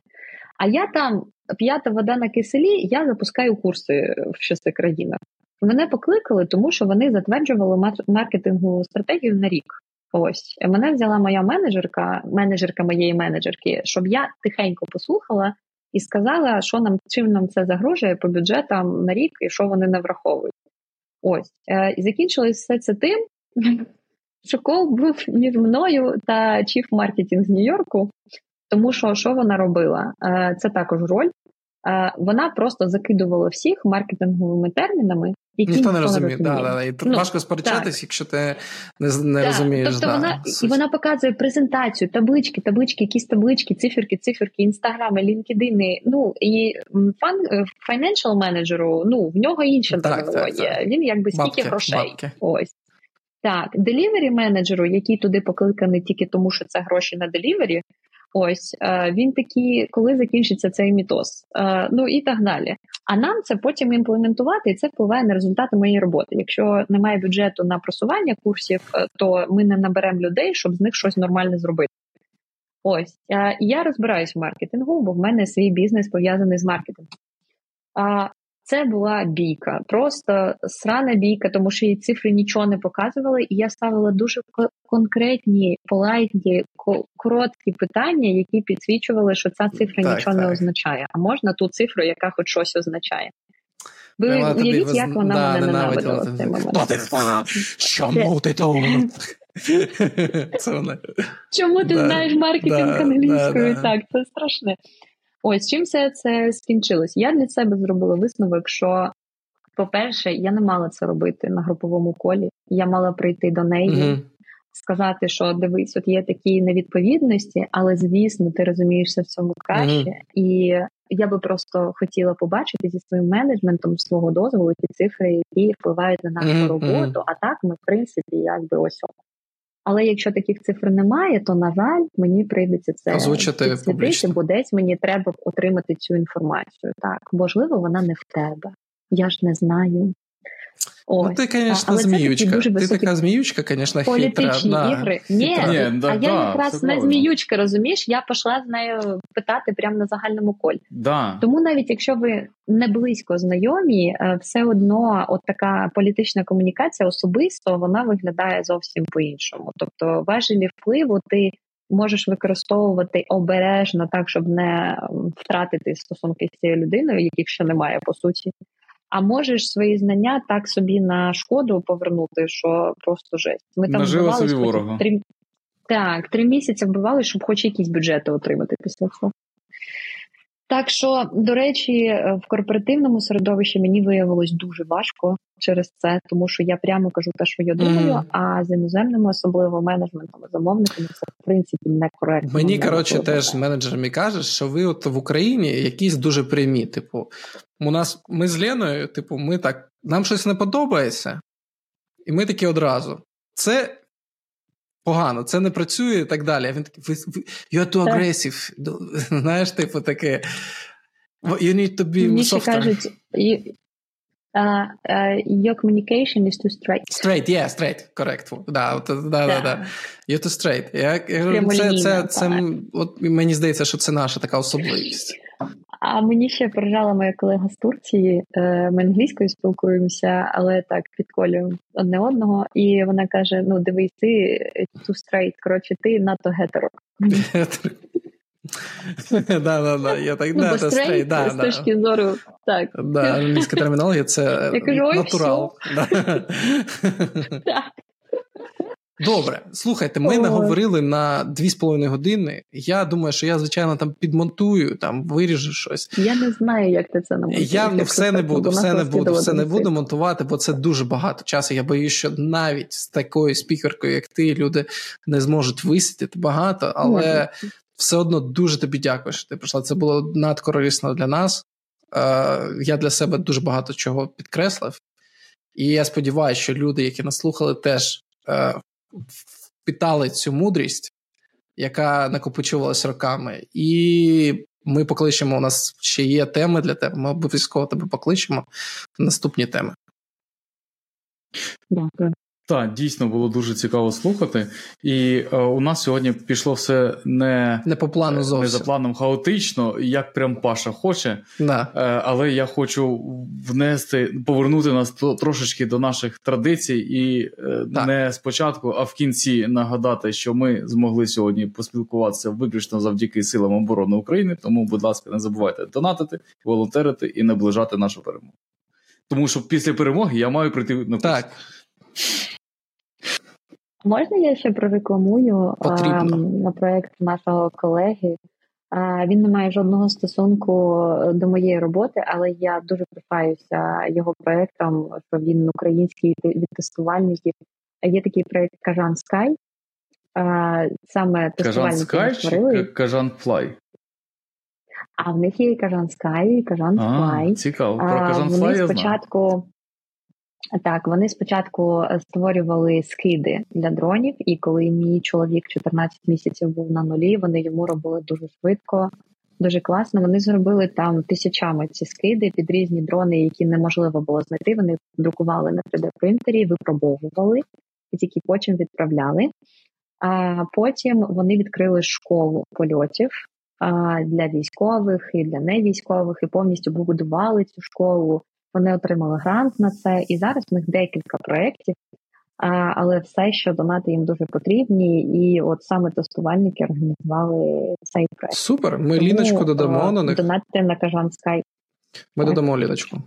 А я там п'ята вода на киселі, я запускаю курси в шести країнах. Мене покликали, тому що вони затверджували маркетингову стратегію на рік. Ось мене взяла моя менеджерка, менеджерка моєї менеджерки, щоб я тихенько послухала і сказала, що нам чим нам це загрожує по бюджетам на рік і що вони не враховують. Ось е, і закінчилось все це тим, що кол був між мною та чіф маркетинг з Нью-Йорку. Тому що що вона робила? Е, це також роль. Е, вона просто закидувала всіх маркетинговими термінами, які ніхто не розуміє. Да, да, І ну, важко сперечатись, якщо ти не не так. розумієш. Тобто да, вона і вона показує презентацію, таблички, таблички, якісь таблички, циферки, циферки, інстаграми, лінкедини. Ну і фан е, менеджеру, ну в нього інша термінологія. Він якби стільки бабки, грошей. Бабки. Ось. Так, delivery менеджеру, який туди покликаний тільки тому, що це гроші на delivery, Ось е, він такий, коли закінчиться цей meeting, е, ну і так далі. А нам це потім імплементувати, і це впливає на результати моєї роботи. Якщо немає бюджету на просування курсів, е, то ми не наберемо людей, щоб з них щось нормальне зробити. Ось я розбираюсь в маркетингу, бо в мене свій бізнес пов'язаний з маркетингом. Це була бійка, просто срана бійка, тому що її цифри нічого не показували, і я ставила дуже конкретні, полайтні, короткі питання, які підсвічували, що ця цифра так, нічого так. не означає. А можна ту цифру, яка хоч щось означає. Ви уявіть, як вона да, мене ненавидила в цей момент. Чому ти тут? Чому ти знаєш маркетинг англійською? Так, це страшне. Ось чим все це скінчилось? Я для себе зробила висновок, що, по-перше, я не мала це робити на груповому колі. Я мала прийти до неї, mm-hmm. сказати, що дивись, от є такі невідповідності, але звісно, ти розумієшся в цьому краще. Mm-hmm. І я би просто хотіла побачити зі своїм менеджментом свого дозволу ті цифри, які впливають на нашу mm-hmm. роботу. А так ми, в принципі, якби ось. Але якщо таких цифр немає, то на жаль, мені прийдеться це озвучити публічно. бо десь мені треба отримати цю інформацію. Так, можливо, вона не в тебе. Я ж не знаю. Ось. Ну, ти, звісно, зміючка. Дуже ти така зміючка, звісно, Політичні хитра. ігри. Ні, Ні да, а да, я якраз не зміючка, розумієш, я пішла з нею питати прямо на загальному колі. Да. Тому навіть якщо ви не близько знайомі, е, все одно от така політична комунікація особисто вона виглядає зовсім по-іншому. Тобто важелі впливу ти. Можеш використовувати обережно так, щоб не втратити стосунки з цією людиною, яких ще немає по суті, а можеш свої знання так собі на шкоду повернути, що просто жесть. Ми там Нажила собі ворога. Три... Так, три місяці вбивали, щоб хоч якісь бюджети отримати після цього. Так що, до речі, в корпоративному середовищі мені виявилось дуже важко через це, тому що я прямо кажу те, що я думаю, mm. а з іноземними, особливо менеджментами, замовниками, це в принципі некоректно. Мені коротше теж менеджерами кажуть, що ви от в Україні якісь дуже прямі. Типу, у нас ми з Леною, типу, ми так, нам щось не подобається, і ми такі одразу. Це погано, це не працює і так далі. А він такий, you're too aggressive. Знаєш, типу таке. You need to be Мені softer. кажуть, Uh, uh, your communication is too straight. Straight, yeah, straight, correct. Да, от, да, да, да. да. You're too straight. Я, я це, це, це, от, Мені здається, що це наша така особливість. А мені ще поражала моя колега з Турції. Ми англійською спілкуємося, але так підколюємо одне одного. І вона каже: Ну, дивись, ти too straight, коротше, ти надто гетеро. Да, да, да, я так, ну, да, це straight, да, з точки зору, так. Да, англійська термінологія це натурал. Так. Добре, слухайте, ми наговорили на 2,5 години. Я думаю, що я, звичайно, там підмонтую, там виріжу щось. Я не знаю, як ти це намонтуєш. Я ну, все не буду, все не буду, все не буду монтувати, бо це дуже багато часу. Я боюсь, що навіть з такою спікеркою, як ти, люди не зможуть висидіти багато, але все одно дуже тобі дякую, що ти прийшла. Це було надкорисно для нас. Я для себе дуже багато чого підкреслив. І я сподіваюся, що люди, які нас слухали, теж впитали цю мудрість, яка накопичувалась роками. І ми покличемо. У нас ще є теми для тебе. Ми обов'язково тебе покличемо наступні теми. Дякую. Так, дійсно було дуже цікаво слухати. І е, у нас сьогодні пішло все не не по плану зовсім. не за планом хаотично, як прям Паша хоче. Да. Е, але я хочу внести, повернути нас трошечки до наших традицій, і е, не спочатку, а в кінці нагадати, що ми змогли сьогодні поспілкуватися виключно завдяки силам оборони України. Тому, будь ласка, не забувайте донатити, волонтерити і наближати нашу перемогу. Тому що після перемоги я маю прийти на курс. Так. Можна я ще прорекламую а, на проєкт нашого колеги? А, він не має жодного стосунку до моєї роботи, але я дуже пишаюся його проєктом, що він український від тестувальників. Є такий проєкт Кажан Скай. Саме Кажан Скай чи Кажан Флай? А в них є Кажан Скай, і Кажан Флай. Цікаво. Про Кажан Флай я спочатку. Так, вони спочатку створювали скиди для дронів, і коли мій чоловік 14 місяців був на нулі, вони йому робили дуже швидко, дуже класно. Вони зробили там тисячами ці скиди під різні дрони, які неможливо було знайти. Вони друкували на 3D-принтері, випробовували і тільки потім відправляли. А потім вони відкрили школу польотів для військових і для невійськових, і повністю побудували цю школу. Вони отримали грант на це, і зараз в них декілька проєктів, але все, що донати їм дуже потрібні, і от саме тестувальники організували цей проєкт. Супер. Ми Тому, ліночку додамо на них. Донати на Кажан Скай. Ми так. додамо ліночку.